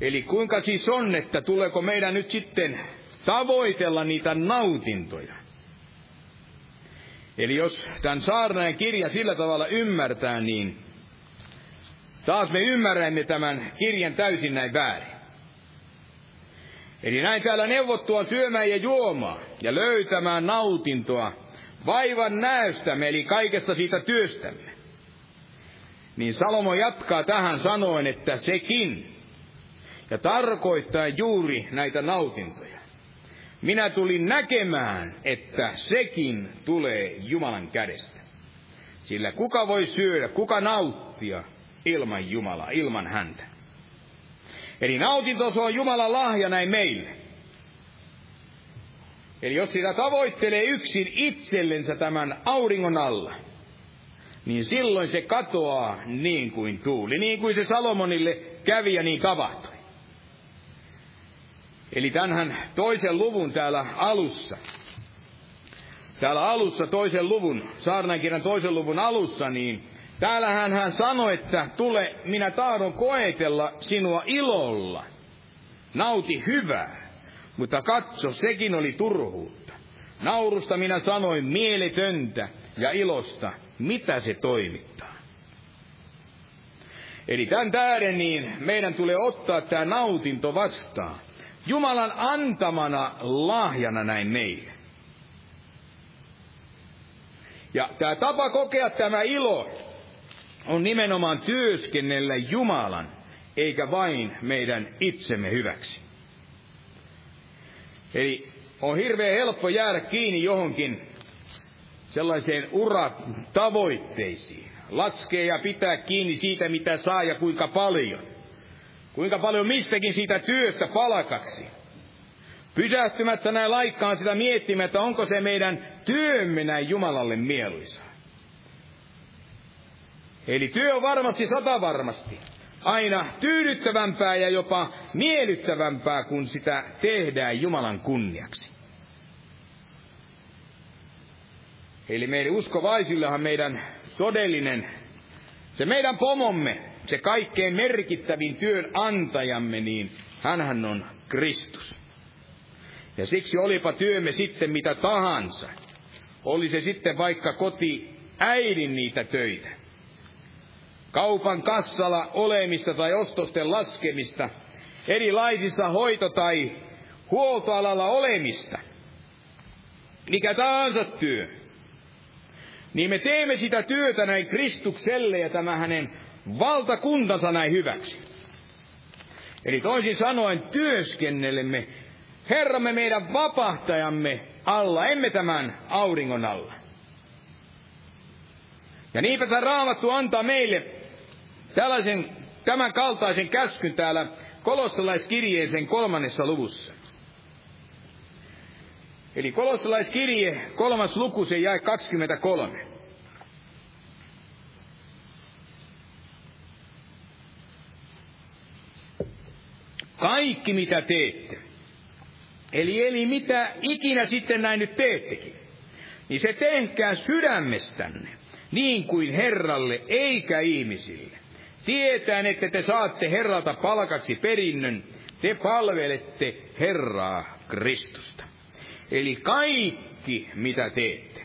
Eli kuinka siis on, että tuleeko meidän nyt sitten tavoitella niitä nautintoja? Eli jos tämän saarnaajan kirja sillä tavalla ymmärtää, niin taas me ymmärrämme tämän kirjan täysin näin väärin. Eli näin täällä neuvottua syömään ja juomaan ja löytämään nautintoa vaivan näystämme, eli kaikesta siitä työstämme. Niin Salomo jatkaa tähän sanoen, että sekin, ja tarkoittaa juuri näitä nautintoja. Minä tulin näkemään, että sekin tulee Jumalan kädestä. Sillä kuka voi syödä, kuka nauttia ilman Jumalaa, ilman häntä. Eli nautinto on Jumalan lahja näin meille. Eli jos sitä tavoittelee yksin itsellensä tämän auringon alla, niin silloin se katoaa niin kuin tuuli, niin kuin se Salomonille kävi ja niin tapahtui. Eli tänhän toisen luvun täällä alussa, täällä alussa toisen luvun, saarnankirjan toisen luvun alussa, niin täällähän hän sanoi, että tule, minä tahdon koetella sinua ilolla. Nauti hyvää, mutta katso, sekin oli turhuutta. Naurusta minä sanoin mieletöntä ja ilosta, mitä se toimittaa. Eli tämän tähden niin meidän tulee ottaa tämä nautinto vastaan. Jumalan antamana lahjana näin meille. Ja tämä tapa kokea tämä ilo on nimenomaan työskennellä Jumalan, eikä vain meidän itsemme hyväksi. Eli on hirveän helppo jäädä kiinni johonkin sellaiseen uratavoitteisiin. Laskee ja pitää kiinni siitä, mitä saa ja kuinka paljon. Kuinka paljon mistäkin siitä työstä palkaksi. Pysähtymättä näin laikkaan sitä miettimään, että onko se meidän työmme näin Jumalalle mieluisa. Eli työ on varmasti sata varmasti aina tyydyttävämpää ja jopa miellyttävämpää, kun sitä tehdään Jumalan kunniaksi. Eli meidän uskovaisillahan meidän todellinen, se meidän pomomme, se kaikkein merkittävin työnantajamme, niin hänhän on Kristus. Ja siksi olipa työmme sitten mitä tahansa, oli se sitten vaikka koti äidin niitä töitä, kaupan kassalla olemista tai ostosten laskemista, erilaisissa hoito- tai huoltoalalla olemista, mikä tahansa työ, niin me teemme sitä työtä näin Kristukselle ja tämä hänen valtakuntansa näin hyväksi. Eli toisin sanoen työskennellemme Herramme meidän vapahtajamme alla, emme tämän auringon alla. Ja niinpä tämä raamattu antaa meille tällaisen, tämän kaltaisen käskyn täällä kolossalaiskirjeeseen kolmannessa luvussa. Eli kolossalaiskirje, kolmas luku, se jäi 23. Kaikki mitä teette, eli, eli mitä ikinä sitten näin nyt teettekin, niin se tehkää sydämestänne, niin kuin Herralle eikä ihmisille. Tietään, että te saatte Herralta palkaksi perinnön, te palvelette Herraa Kristusta. Eli kaikki, mitä teette,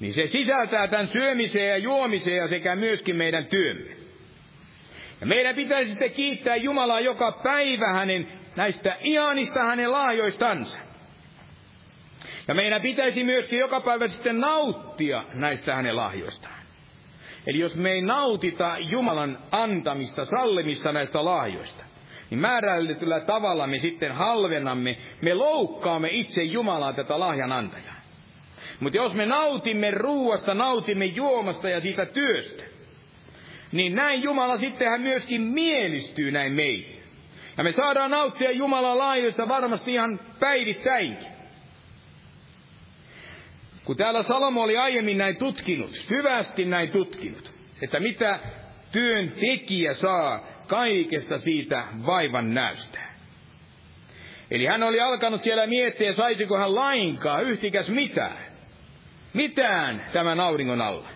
niin se sisältää tämän syömiseen ja juomiseen ja sekä myöskin meidän työmme. Ja meidän pitäisi sitten kiittää Jumalaa joka päivä hänen näistä ihanista hänen lahjoistansa. Ja meidän pitäisi myöskin joka päivä sitten nauttia näistä hänen lahjoistaan. Eli jos me ei nautita Jumalan antamista, sallimista näistä lahjoista, niin määrällityllä tavalla me sitten halvenamme, me loukkaamme itse Jumalaa tätä lahjan antajaa. Mutta jos me nautimme ruuasta, nautimme juomasta ja siitä työstä, niin näin Jumala sitten hän myöskin mielistyy näin meihin. Ja me saadaan nauttia Jumalan laajoista varmasti ihan päivittäinkin. Kun täällä Salomo oli aiemmin näin tutkinut, syvästi näin tutkinut, että mitä työntekijä saa kaikesta siitä vaivan näystä. Eli hän oli alkanut siellä miettiä, saisiko hän lainkaan yhtikäs mitään. Mitään tämän auringon alla.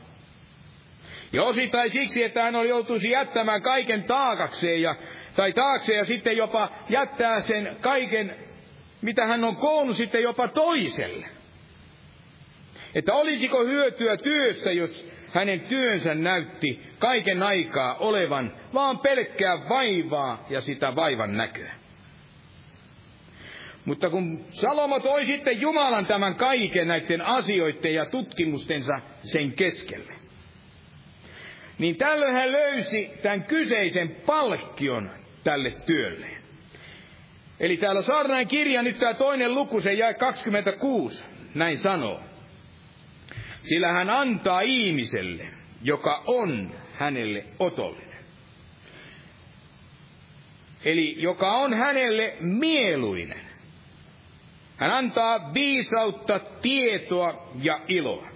Ja osittain siksi, että hän oli joutuisi jättämään kaiken taakakseen ja tai taakse ja sitten jopa jättää sen kaiken, mitä hän on koonnut sitten jopa toiselle. Että olisiko hyötyä työssä, jos hänen työnsä näytti kaiken aikaa olevan vaan pelkkää vaivaa ja sitä vaivan näköä. Mutta kun Salomo toi sitten Jumalan tämän kaiken näiden asioiden ja tutkimustensa sen keskelle, niin tällöin hän löysi tämän kyseisen palkkion tälle työlle. Eli täällä saarnain kirja, nyt tämä toinen luku, se jäi 26, näin sanoo. Sillä hän antaa ihmiselle, joka on hänelle otollinen. Eli joka on hänelle mieluinen. Hän antaa viisautta, tietoa ja iloa.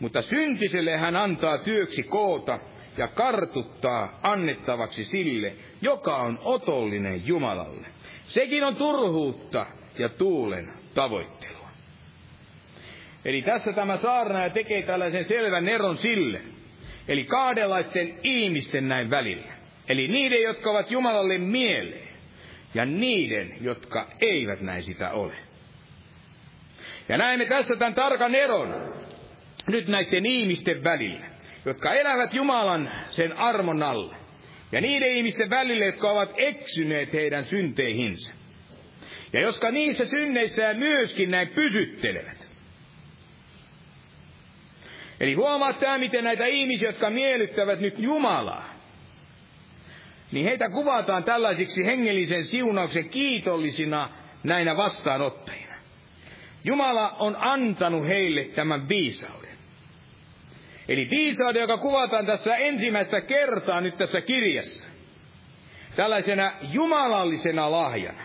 Mutta syntiselle hän antaa työksi koota ja kartuttaa annettavaksi sille, joka on otollinen Jumalalle. Sekin on turhuutta ja tuulen tavoittelua. Eli tässä tämä saarnaaja tekee tällaisen selvän eron sille, eli kahdenlaisten ihmisten näin välillä. Eli niiden, jotka ovat Jumalalle mieleen, ja niiden, jotka eivät näin sitä ole. Ja näemme tässä tämän tarkan eron nyt näiden ihmisten välillä, jotka elävät Jumalan sen armon alle. Ja niiden ihmisten välille, jotka ovat eksyneet heidän synteihinsä. Ja jotka niissä synneissä myöskin näin pysyttelevät. Eli huomaat tämä, miten näitä ihmisiä, jotka miellyttävät nyt Jumalaa, niin heitä kuvataan tällaisiksi hengellisen siunauksen kiitollisina näinä vastaanottajina. Jumala on antanut heille tämän viisauden. Eli viisauden, joka kuvataan tässä ensimmäistä kertaa nyt tässä kirjassa. Tällaisena jumalallisena lahjana.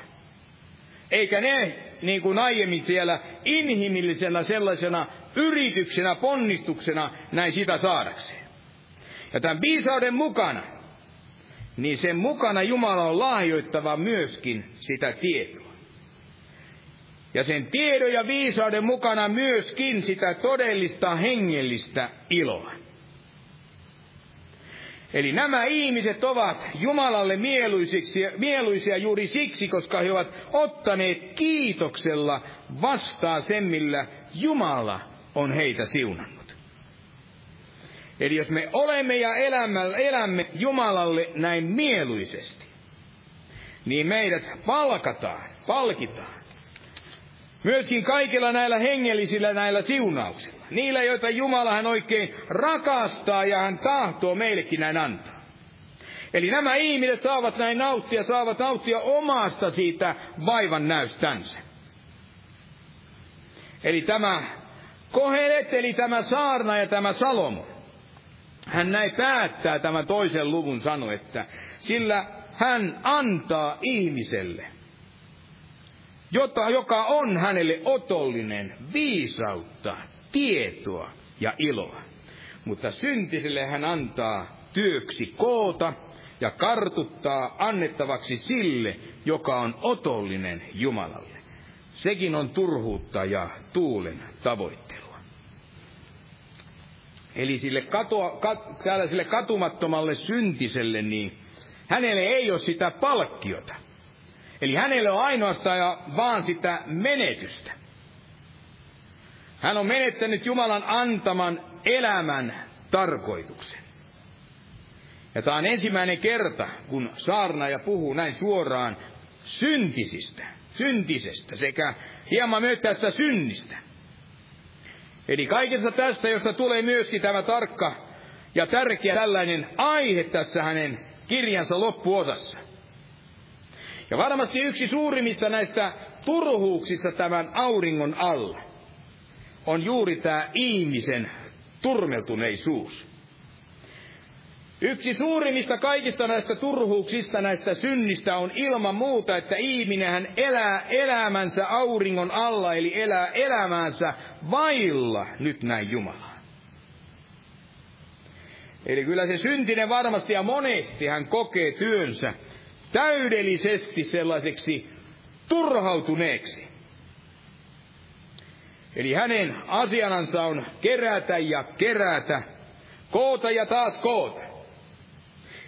Eikä ne, niin kuin aiemmin siellä, inhimillisenä sellaisena yrityksenä, ponnistuksena näin sitä saadakseen. Ja tämän viisauden mukana, niin sen mukana Jumala on lahjoittava myöskin sitä tietoa. Ja sen tiedon ja viisauden mukana myöskin sitä todellista hengellistä iloa. Eli nämä ihmiset ovat Jumalalle mieluisia juuri siksi, koska he ovat ottaneet kiitoksella vastaan sen, millä Jumala on heitä siunannut. Eli jos me olemme ja elämme, Jumalalle näin mieluisesti, niin meidät palkataan, palkitaan Myöskin kaikilla näillä hengellisillä näillä siunauksilla. Niillä, joita Jumala hän oikein rakastaa ja hän tahtoo meillekin näin antaa. Eli nämä ihmiset saavat näin nauttia, saavat nauttia omasta siitä vaivan näystänsä. Eli tämä Kohelet, eli tämä saarna ja tämä Salomo, hän näin päättää tämän toisen luvun sano, että sillä hän antaa ihmiselle jota, joka on hänelle otollinen viisautta, tietoa ja iloa. Mutta syntiselle hän antaa työksi koota ja kartuttaa annettavaksi sille, joka on otollinen Jumalalle. Sekin on turhuutta ja tuulen tavoittelua. Eli sille, katoa, kat, tällaiselle katumattomalle syntiselle, niin hänelle ei ole sitä palkkiota. Eli hänelle on ainoastaan ja vaan sitä menetystä. Hän on menettänyt Jumalan antaman elämän tarkoituksen. Ja tämä on ensimmäinen kerta, kun saarnaaja puhuu näin suoraan syntisistä, syntisestä sekä hieman myös tästä synnistä. Eli kaikesta tästä, josta tulee myöskin tämä tarkka ja tärkeä tällainen aihe tässä hänen kirjansa loppuosassa. Ja varmasti yksi suurimmista näistä turhuuksista tämän auringon alla on juuri tämä ihmisen turmeltuneisuus. Yksi suurimmista kaikista näistä turhuuksista, näistä synnistä on ilman muuta, että ihminen elää elämänsä auringon alla, eli elää elämäänsä vailla nyt näin Jumalaa. Eli kyllä se syntinen varmasti ja monesti hän kokee työnsä täydellisesti sellaiseksi turhautuneeksi. Eli hänen asianansa on kerätä ja kerätä, koota ja taas koota.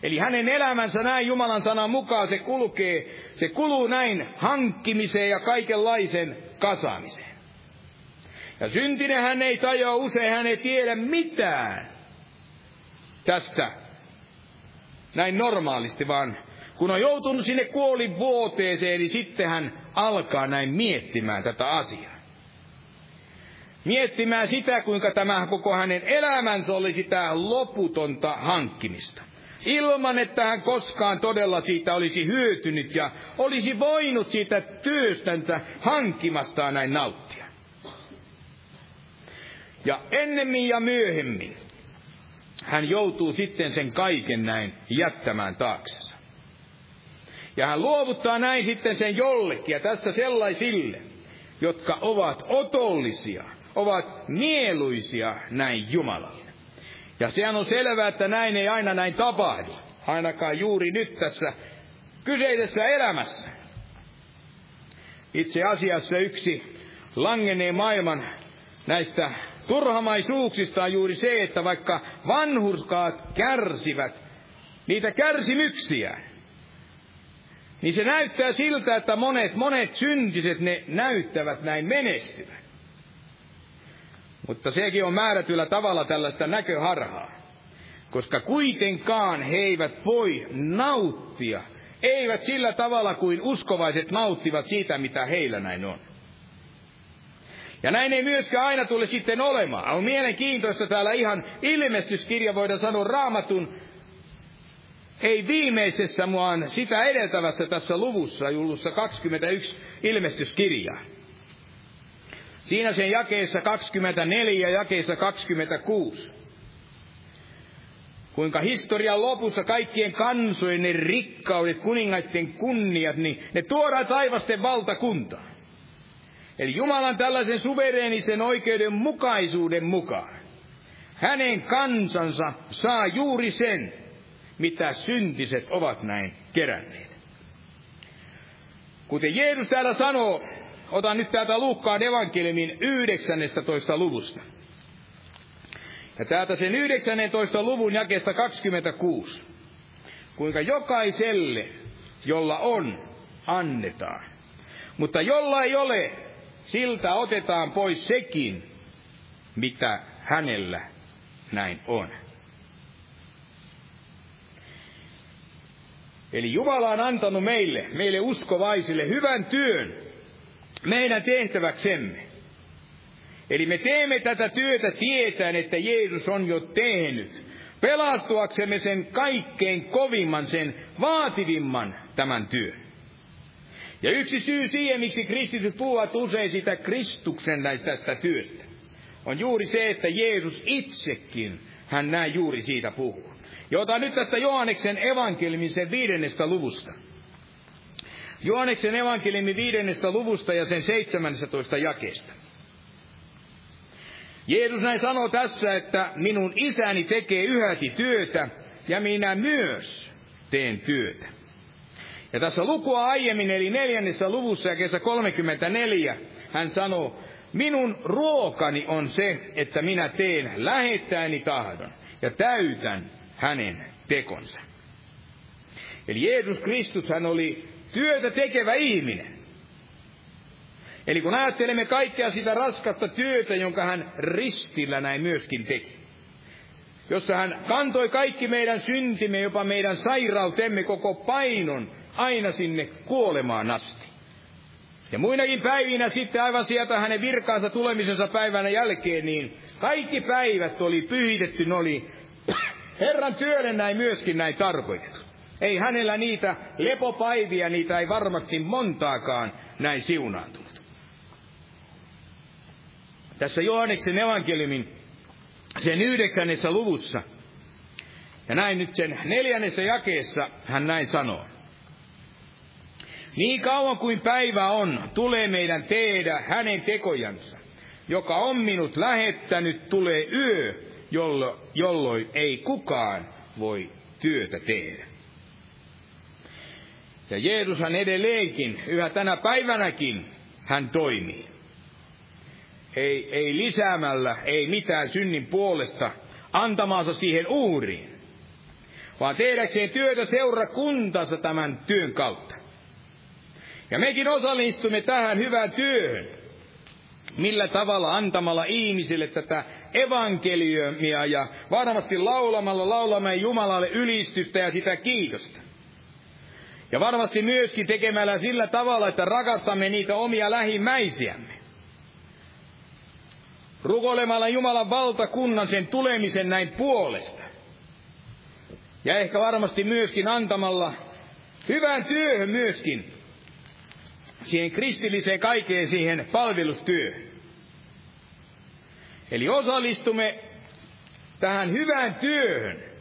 Eli hänen elämänsä näin Jumalan sanan mukaan se kulkee, se kuluu näin hankkimiseen ja kaikenlaisen kasaamiseen. Ja syntinen hän ei tajua usein, hän ei tiedä mitään tästä näin normaalisti, vaan kun on joutunut sinne vuoteeseen, niin sitten hän alkaa näin miettimään tätä asiaa. Miettimään sitä, kuinka tämä koko hänen elämänsä oli sitä loputonta hankkimista. Ilman, että hän koskaan todella siitä olisi hyötynyt ja olisi voinut siitä työstänsä hankkimastaan näin nauttia. Ja ennemmin ja myöhemmin hän joutuu sitten sen kaiken näin jättämään taaksensa. Ja hän luovuttaa näin sitten sen jollekin, ja tässä sellaisille, jotka ovat otollisia, ovat mieluisia näin Jumalalle. Ja sehän on selvää, että näin ei aina näin tapahdu, ainakaan juuri nyt tässä kyseisessä elämässä. Itse asiassa yksi langenee maailman näistä turhamaisuuksista on juuri se, että vaikka vanhurskaat kärsivät niitä kärsimyksiä, niin se näyttää siltä, että monet, monet syntiset ne näyttävät näin menestyvän. Mutta sekin on määrätyllä tavalla tällaista näköharhaa, koska kuitenkaan he eivät voi nauttia, eivät sillä tavalla kuin uskovaiset nauttivat siitä, mitä heillä näin on. Ja näin ei myöskään aina tule sitten olemaan. On mielenkiintoista täällä ihan ilmestyskirja, voidaan sanoa raamatun, ei viimeisessä, vaan sitä edeltävässä tässä luvussa, jullussa 21 ilmestyskirjaa. Siinä sen jakeessa 24 ja jakeessa 26. Kuinka historian lopussa kaikkien kansojen ne rikkaudet, kuningaiden kunniat, niin ne tuodaan taivasten valtakuntaan. Eli Jumalan tällaisen suvereenisen oikeudenmukaisuuden mukaan. Hänen kansansa saa juuri sen, mitä syntiset ovat näin keränneet. Kuten Jeesus täällä sanoo, otan nyt täältä Luukkaan evankeliumin 19. luvusta. Ja täältä sen 19. luvun jakeesta 26. Kuinka jokaiselle, jolla on, annetaan. Mutta jolla ei ole, siltä otetaan pois sekin, mitä hänellä näin on. Eli Jumala on antanut meille, meille uskovaisille, hyvän työn meidän tehtäväksemme. Eli me teemme tätä työtä tietäen, että Jeesus on jo tehnyt, pelastuaksemme sen kaikkein kovimman, sen vaativimman tämän työn. Ja yksi syy siihen, miksi kristityt puhuvat usein sitä Kristuksen tästä työstä, on juuri se, että Jeesus itsekin, hän näin juuri siitä puhuu. Ja nyt tästä Johanneksen evankeliumin sen viidennestä luvusta. Johanneksen evankeliumin viidennestä luvusta ja sen seitsemännestä jakeesta. Jeesus näin sanoo tässä, että minun isäni tekee yhäti työtä ja minä myös teen työtä. Ja tässä lukua aiemmin, eli neljännessä luvussa ja kesä 34, hän sanoo, minun ruokani on se, että minä teen lähettäni tahdon ja täytän hänen tekonsa. Eli Jeesus Kristus hän oli työtä tekevä ihminen. Eli kun ajattelemme kaikkea sitä raskasta työtä, jonka hän ristillä näin myöskin teki, jossa hän kantoi kaikki meidän syntimme, jopa meidän sairautemme, koko painon aina sinne kuolemaan asti. Ja muinakin päivinä sitten aivan sieltä hänen virkaansa tulemisensa päivänä jälkeen, niin kaikki päivät oli pyhitetty, ne oli Herran työlle näin myöskin näin tarkoitettu. Ei hänellä niitä lepopäiviä, niitä ei varmasti montaakaan näin siunaantunut. Tässä Johanneksen evankeliumin sen yhdeksännessä luvussa, ja näin nyt sen neljännessä jakeessa hän näin sanoo. Niin kauan kuin päivä on, tulee meidän tehdä hänen tekojansa. Joka on minut lähettänyt, tulee yö, jollo, jolloin ei kukaan voi työtä tehdä. Ja Jeesushan edelleenkin, yhä tänä päivänäkin, hän toimii. Ei, ei lisäämällä, ei mitään synnin puolesta antamaansa siihen uuriin, vaan tehdäkseen työtä seurakuntansa tämän työn kautta. Ja mekin osallistumme tähän hyvään työhön. Millä tavalla antamalla ihmisille tätä evankeliumia ja varmasti laulamalla laulamme Jumalalle ylistystä ja sitä kiitosta. Ja varmasti myöskin tekemällä sillä tavalla, että rakastamme niitä omia lähimmäisiämme. Rukoilemalla Jumalan valtakunnan sen tulemisen näin puolesta. Ja ehkä varmasti myöskin antamalla hyvän työhön myöskin siihen kristilliseen kaikkeen siihen palvelustyöhön. Eli osallistumme tähän hyvään työhön.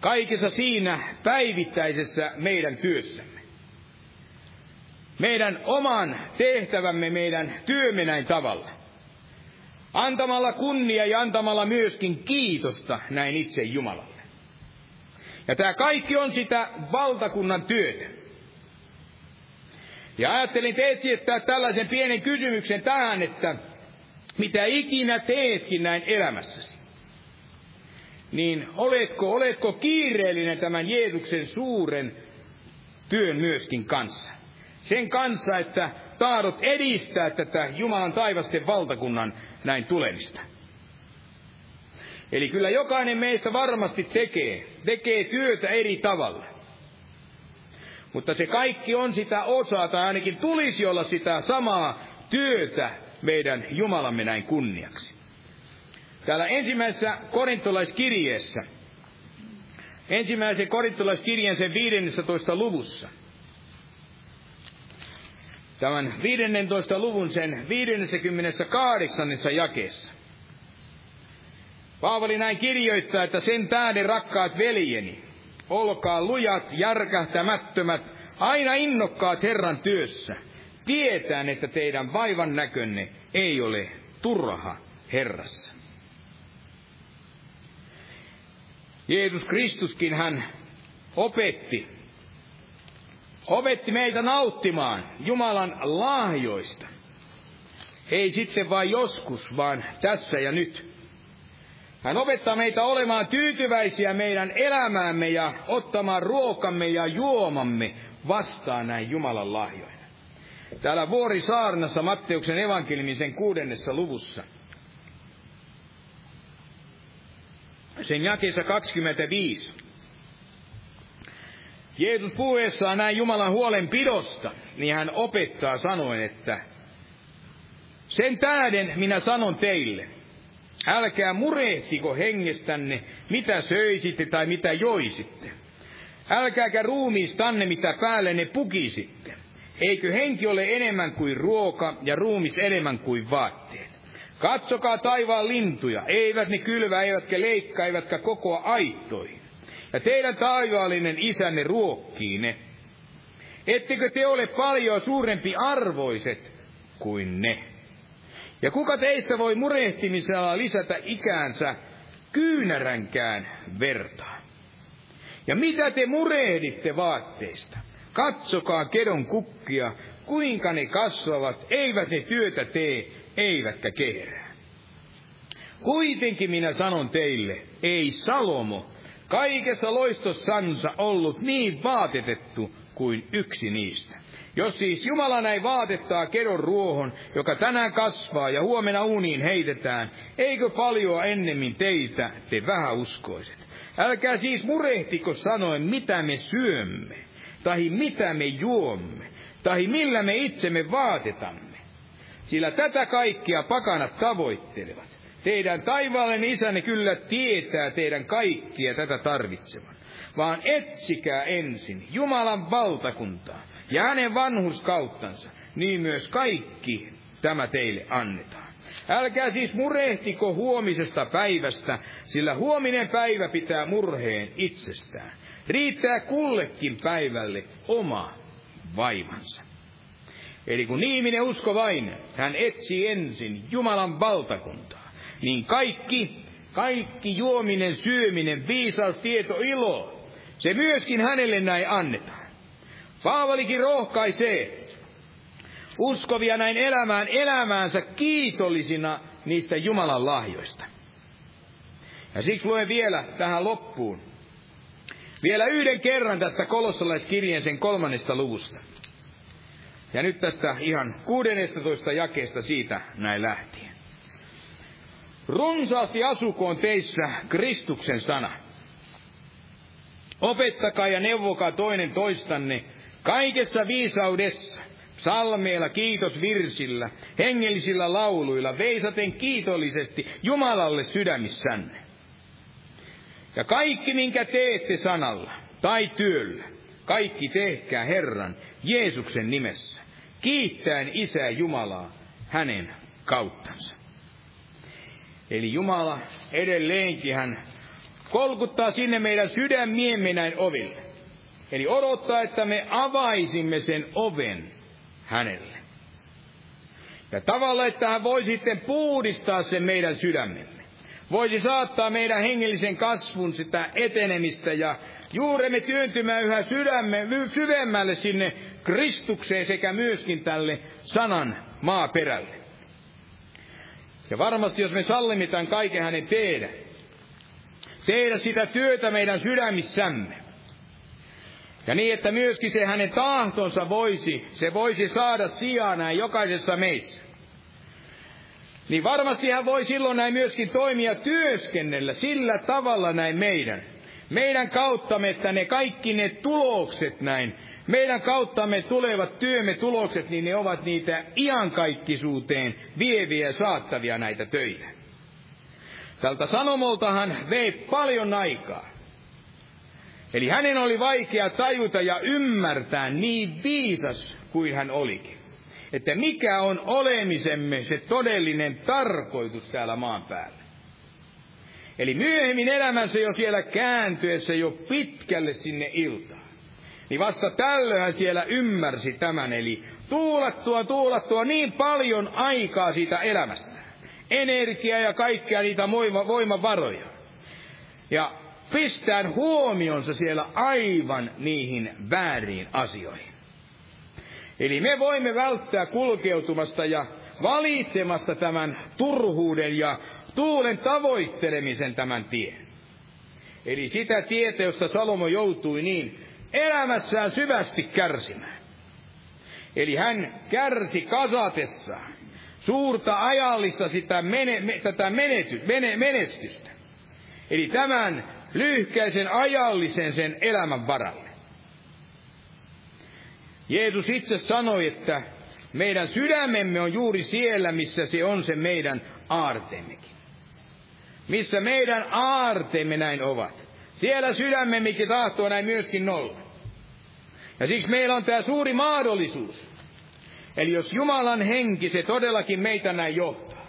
Kaikessa siinä päivittäisessä meidän työssämme. Meidän oman tehtävämme, meidän työmme näin tavalla. Antamalla kunnia ja antamalla myöskin kiitosta näin itse Jumalalle. Ja tämä kaikki on sitä valtakunnan työtä. Ja ajattelin teet esittää tällaisen pienen kysymyksen tähän, että mitä ikinä teetkin näin elämässäsi, niin oletko, oletko kiireellinen tämän Jeesuksen suuren työn myöskin kanssa? Sen kanssa, että tahdot edistää tätä Jumalan taivasten valtakunnan näin tulemista. Eli kyllä jokainen meistä varmasti tekee, tekee työtä eri tavalla. Mutta se kaikki on sitä osaa, tai ainakin tulisi olla sitä samaa työtä meidän Jumalamme näin kunniaksi. Täällä ensimmäisessä korintolaiskirjeessä, ensimmäisen korintolaiskirjeen sen 15. luvussa, tämän 15. luvun sen 58. jakeessa. Paavali näin kirjoittaa, että sen tähden rakkaat veljeni, olkaa lujat, järkähtämättömät, aina innokkaat Herran työssä, tietään, että teidän vaivan näkönne ei ole turha Herrassa. Jeesus Kristuskin hän opetti, opetti meitä nauttimaan Jumalan lahjoista. Ei sitten vain joskus, vaan tässä ja nyt. Hän opettaa meitä olemaan tyytyväisiä meidän elämäämme ja ottamaan ruokamme ja juomamme vastaan näin Jumalan lahjoina. Täällä Vuorisaarnassa Matteuksen evankeliumisen kuudennessa luvussa. Sen jakeessa 25. Jeesus puhuessaan näin Jumalan huolenpidosta, niin hän opettaa sanoen, että sen tähden minä sanon teille, älkää murehtiko hengestänne, mitä söisitte tai mitä joisitte. Älkääkä ruumiistanne, mitä päälle ne pukisitte. Eikö henki ole enemmän kuin ruoka ja ruumis enemmän kuin vaatteet? Katsokaa taivaan lintuja, eivät ne kylvä, eivätkä leikkaa, eivätkä kokoa aittoihin. Ja teidän taivaallinen isänne ruokkii ne. Ettekö te ole paljon suurempi arvoiset kuin ne? Ja kuka teistä voi murehtimisella lisätä ikäänsä kyynäränkään vertaa? Ja mitä te murehditte vaatteista? Katsokaa kedon kukkia, kuinka ne kasvavat, eivät ne työtä tee, eivätkä kehrää. Kuitenkin minä sanon teille, ei Salomo kaikessa loistossansa ollut niin vaatetettu kuin yksi niistä. Jos siis Jumala näin vaatettaa kedon ruohon, joka tänään kasvaa ja huomenna uuniin heitetään, eikö paljon ennemmin teitä te vähäuskoiset? Älkää siis murehtiko sanoen, mitä me syömme, tai mitä me juomme, tai millä me itsemme vaatetamme. Sillä tätä kaikkia pakanat tavoittelevat. Teidän taivaallinen isänne kyllä tietää teidän kaikkia tätä tarvitsevan. Vaan etsikää ensin Jumalan valtakuntaa ja hänen vanhuskauttansa, niin myös kaikki tämä teille annetaan. Älkää siis murehtiko huomisesta päivästä, sillä huominen päivä pitää murheen itsestään. Riittää kullekin päivälle oma vaivansa. Eli kun ihminen usko vain, hän etsii ensin Jumalan valtakuntaa, niin kaikki, kaikki juominen, syöminen, viisaus, tieto, ilo, se myöskin hänelle näin annetaan. Paavalikin rohkaisee uskovia näin elämään elämäänsä kiitollisina niistä Jumalan lahjoista. Ja siksi luen vielä tähän loppuun. Vielä yhden kerran tästä kolossalaiskirjeen sen kolmannesta luvusta. Ja nyt tästä ihan 16 jakeesta siitä näin lähtien. Runsaasti asukoon teissä Kristuksen sana. Opettakaa ja neuvokaa toinen toistanne kaikessa viisaudessa, salmeilla, kiitosvirsillä, hengellisillä lauluilla, veisaten kiitollisesti Jumalalle sydämissänne. Ja kaikki, minkä teette sanalla tai työllä, kaikki tehkää Herran Jeesuksen nimessä, kiittäen Isää Jumalaa hänen kauttansa. Eli Jumala edelleenkin hän kolkuttaa sinne meidän sydämiemme näin oville. Eli odottaa, että me avaisimme sen oven hänelle. Ja tavalla, että hän voi sitten puhdistaa sen meidän sydämemme. Voisi saattaa meidän hengellisen kasvun sitä etenemistä ja juuremme työntymään yhä sydämme, syvemmälle sinne Kristukseen sekä myöskin tälle sanan maaperälle. Ja varmasti jos me sallimme tämän kaiken hänen tehdä, tehdä sitä työtä meidän sydämissämme, ja niin, että myöskin se hänen tahtonsa voisi, se voisi saada sijaa näin jokaisessa meissä. Niin varmasti hän voi silloin näin myöskin toimia työskennellä sillä tavalla näin meidän. Meidän kauttamme, että ne kaikki ne tulokset näin, meidän kauttamme tulevat työmme tulokset, niin ne ovat niitä iankaikkisuuteen vieviä saattavia näitä töitä. Tältä sanomoltahan vei paljon aikaa. Eli hänen oli vaikea tajuta ja ymmärtää niin viisas kuin hän olikin. Että mikä on olemisemme se todellinen tarkoitus täällä maan päällä. Eli myöhemmin elämänsä jo siellä kääntyessä jo pitkälle sinne iltaan. Niin vasta tällöin siellä ymmärsi tämän, eli tuulattua, tuulattua niin paljon aikaa siitä elämästä. Energiaa ja kaikkia niitä voima, voimavaroja. Ja pistään huomionsa siellä aivan niihin vääriin asioihin. Eli me voimme välttää kulkeutumasta ja valitsemasta tämän turhuuden ja tuulen tavoittelemisen tämän tien. Eli sitä tietä, josta Salomo joutui niin elämässään syvästi kärsimään. Eli hän kärsi kasatessaan suurta ajallista sitä mene, me, tätä menety, mene, menestystä. Eli tämän lyhkäisen ajallisen sen elämän varalle. Jeesus itse sanoi, että meidän sydämemme on juuri siellä, missä se on se meidän aarteemmekin. Missä meidän aarteemme näin ovat. Siellä sydämemmekin tahtoo näin myöskin olla. Ja siksi meillä on tämä suuri mahdollisuus. Eli jos Jumalan henki, se todellakin meitä näin johtaa,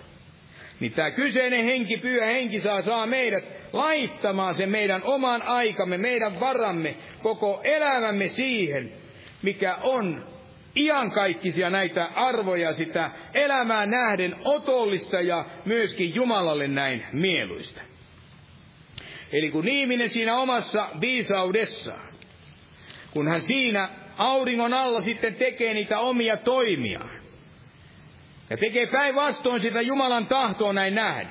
niin tämä kyseinen henki, pyhä henki saa, saa meidät laittamaan sen meidän oman aikamme, meidän varamme, koko elämämme siihen, mikä on iankaikkisia näitä arvoja, sitä elämää nähden otollista ja myöskin Jumalalle näin mieluista. Eli kun ihminen siinä omassa viisaudessaan, kun hän siinä auringon alla sitten tekee niitä omia toimia, ja tekee päinvastoin sitä Jumalan tahtoa näin nähdä,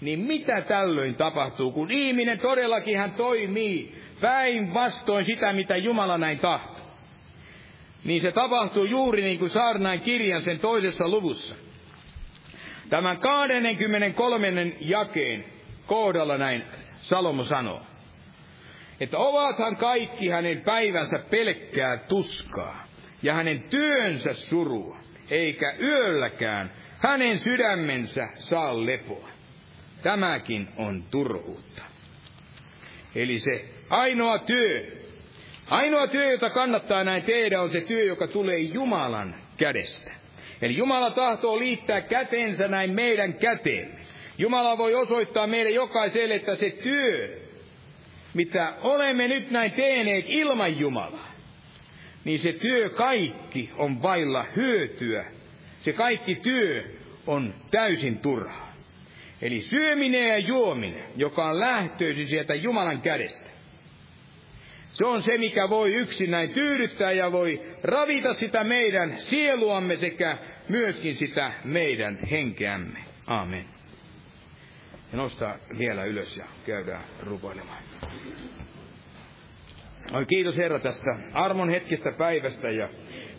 niin mitä tällöin tapahtuu, kun ihminen todellakin hän toimii päinvastoin sitä, mitä Jumala näin tahtoo? Niin se tapahtuu juuri niin kuin saarnain kirjan sen toisessa luvussa. Tämän 23. jakeen kohdalla näin Salomo sanoo, että ovathan kaikki hänen päivänsä pelkkää tuskaa ja hänen työnsä surua, eikä yölläkään hänen sydämensä saa lepoa. Tämäkin on turhuutta. Eli se ainoa työ, ainoa työ, jota kannattaa näin tehdä, on se työ, joka tulee Jumalan kädestä. Eli Jumala tahtoo liittää kätensä näin meidän käteemme. Jumala voi osoittaa meille jokaiselle, että se työ, mitä olemme nyt näin tehneet ilman Jumalaa, niin se työ kaikki on vailla hyötyä. Se kaikki työ on täysin turhaa. Eli syöminen ja juominen, joka on lähtöisin sieltä Jumalan kädestä. Se on se, mikä voi yksin näin tyydyttää ja voi ravita sitä meidän sieluamme sekä myöskin sitä meidän henkeämme. Amen. Ja nostaa vielä ylös ja käydään rukoilemaan. Oi kiitos Herra tästä armon hetkestä päivästä ja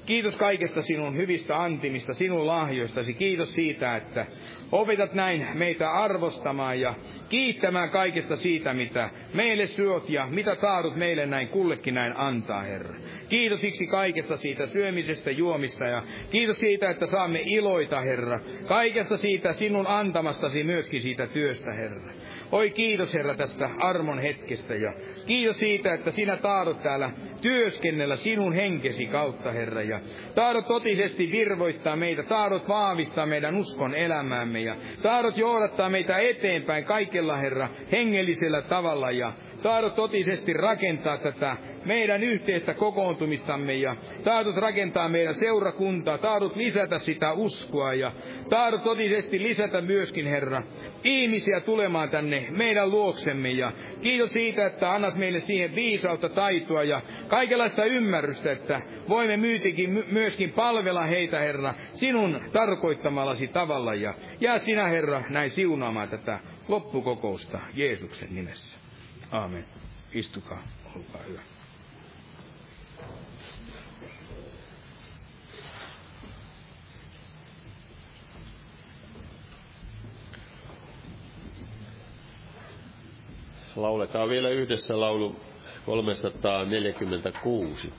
kiitos kaikesta sinun hyvistä antimista, sinun lahjoistasi. Kiitos siitä, että opetat näin meitä arvostamaan ja kiittämään kaikesta siitä, mitä meille syöt ja mitä taadut meille näin kullekin näin antaa, Herra. Kiitos siksi kaikesta siitä syömisestä, juomista ja kiitos siitä, että saamme iloita, Herra. Kaikesta siitä sinun antamastasi myöskin siitä työstä, Herra. Oi kiitos Herra tästä armon hetkestä ja kiitos siitä, että sinä taadot täällä työskennellä sinun henkesi kautta, Herra. Ja taadot totisesti virvoittaa meitä, taadot vahvistaa meidän uskon elämäämme ja taadot johdattaa meitä eteenpäin kaikella, Herra, hengellisellä tavalla ja taadot totisesti rakentaa tätä meidän yhteistä kokoontumistamme ja tahdot rakentaa meidän seurakuntaa, tahdot lisätä sitä uskoa ja tahdot totisesti lisätä myöskin, Herra, ihmisiä tulemaan tänne meidän luoksemme. Ja kiitos siitä, että annat meille siihen viisautta, taitoa ja kaikenlaista ymmärrystä, että voimme myytikin myöskin palvella heitä, Herra, sinun tarkoittamallasi tavalla. Ja jää sinä, Herra, näin siunaamaan tätä loppukokousta Jeesuksen nimessä. Aamen. Istukaa, olkaa hyvä. Lauletaan vielä yhdessä laulu 346.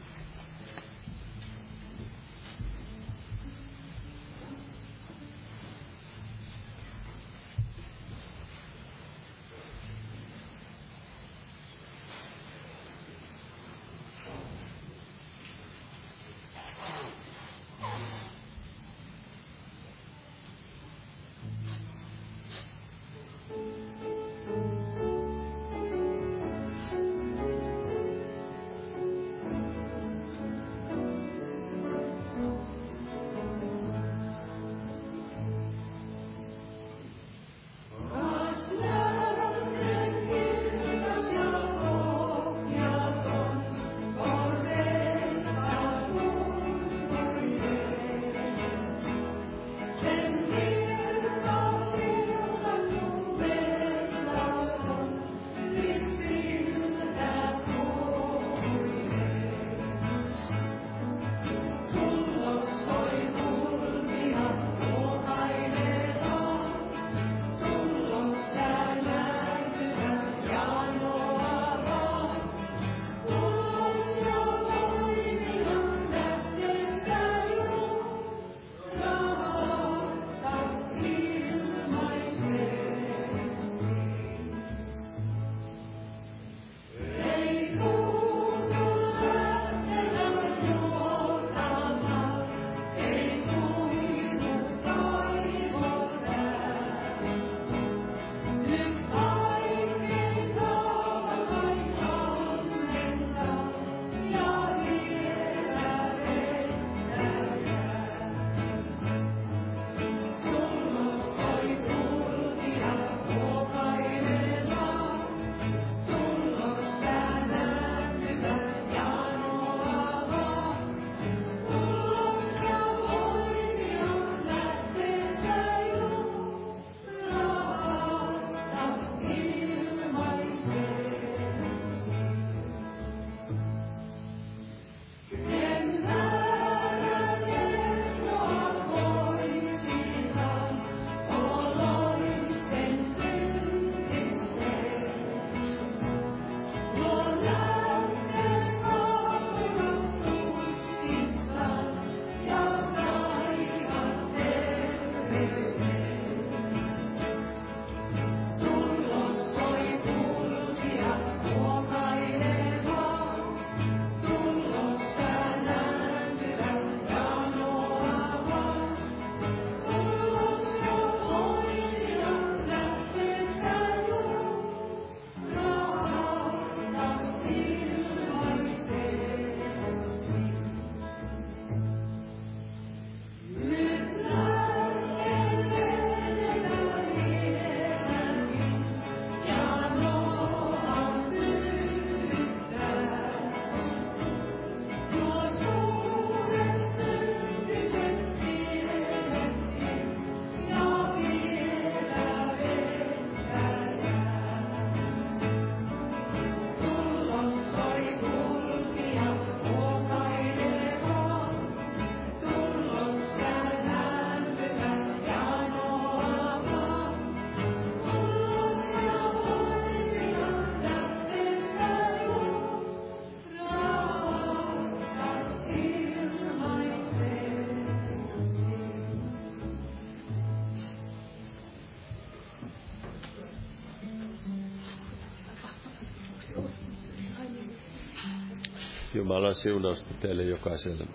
Jumalan siunausta teille jokaiselle.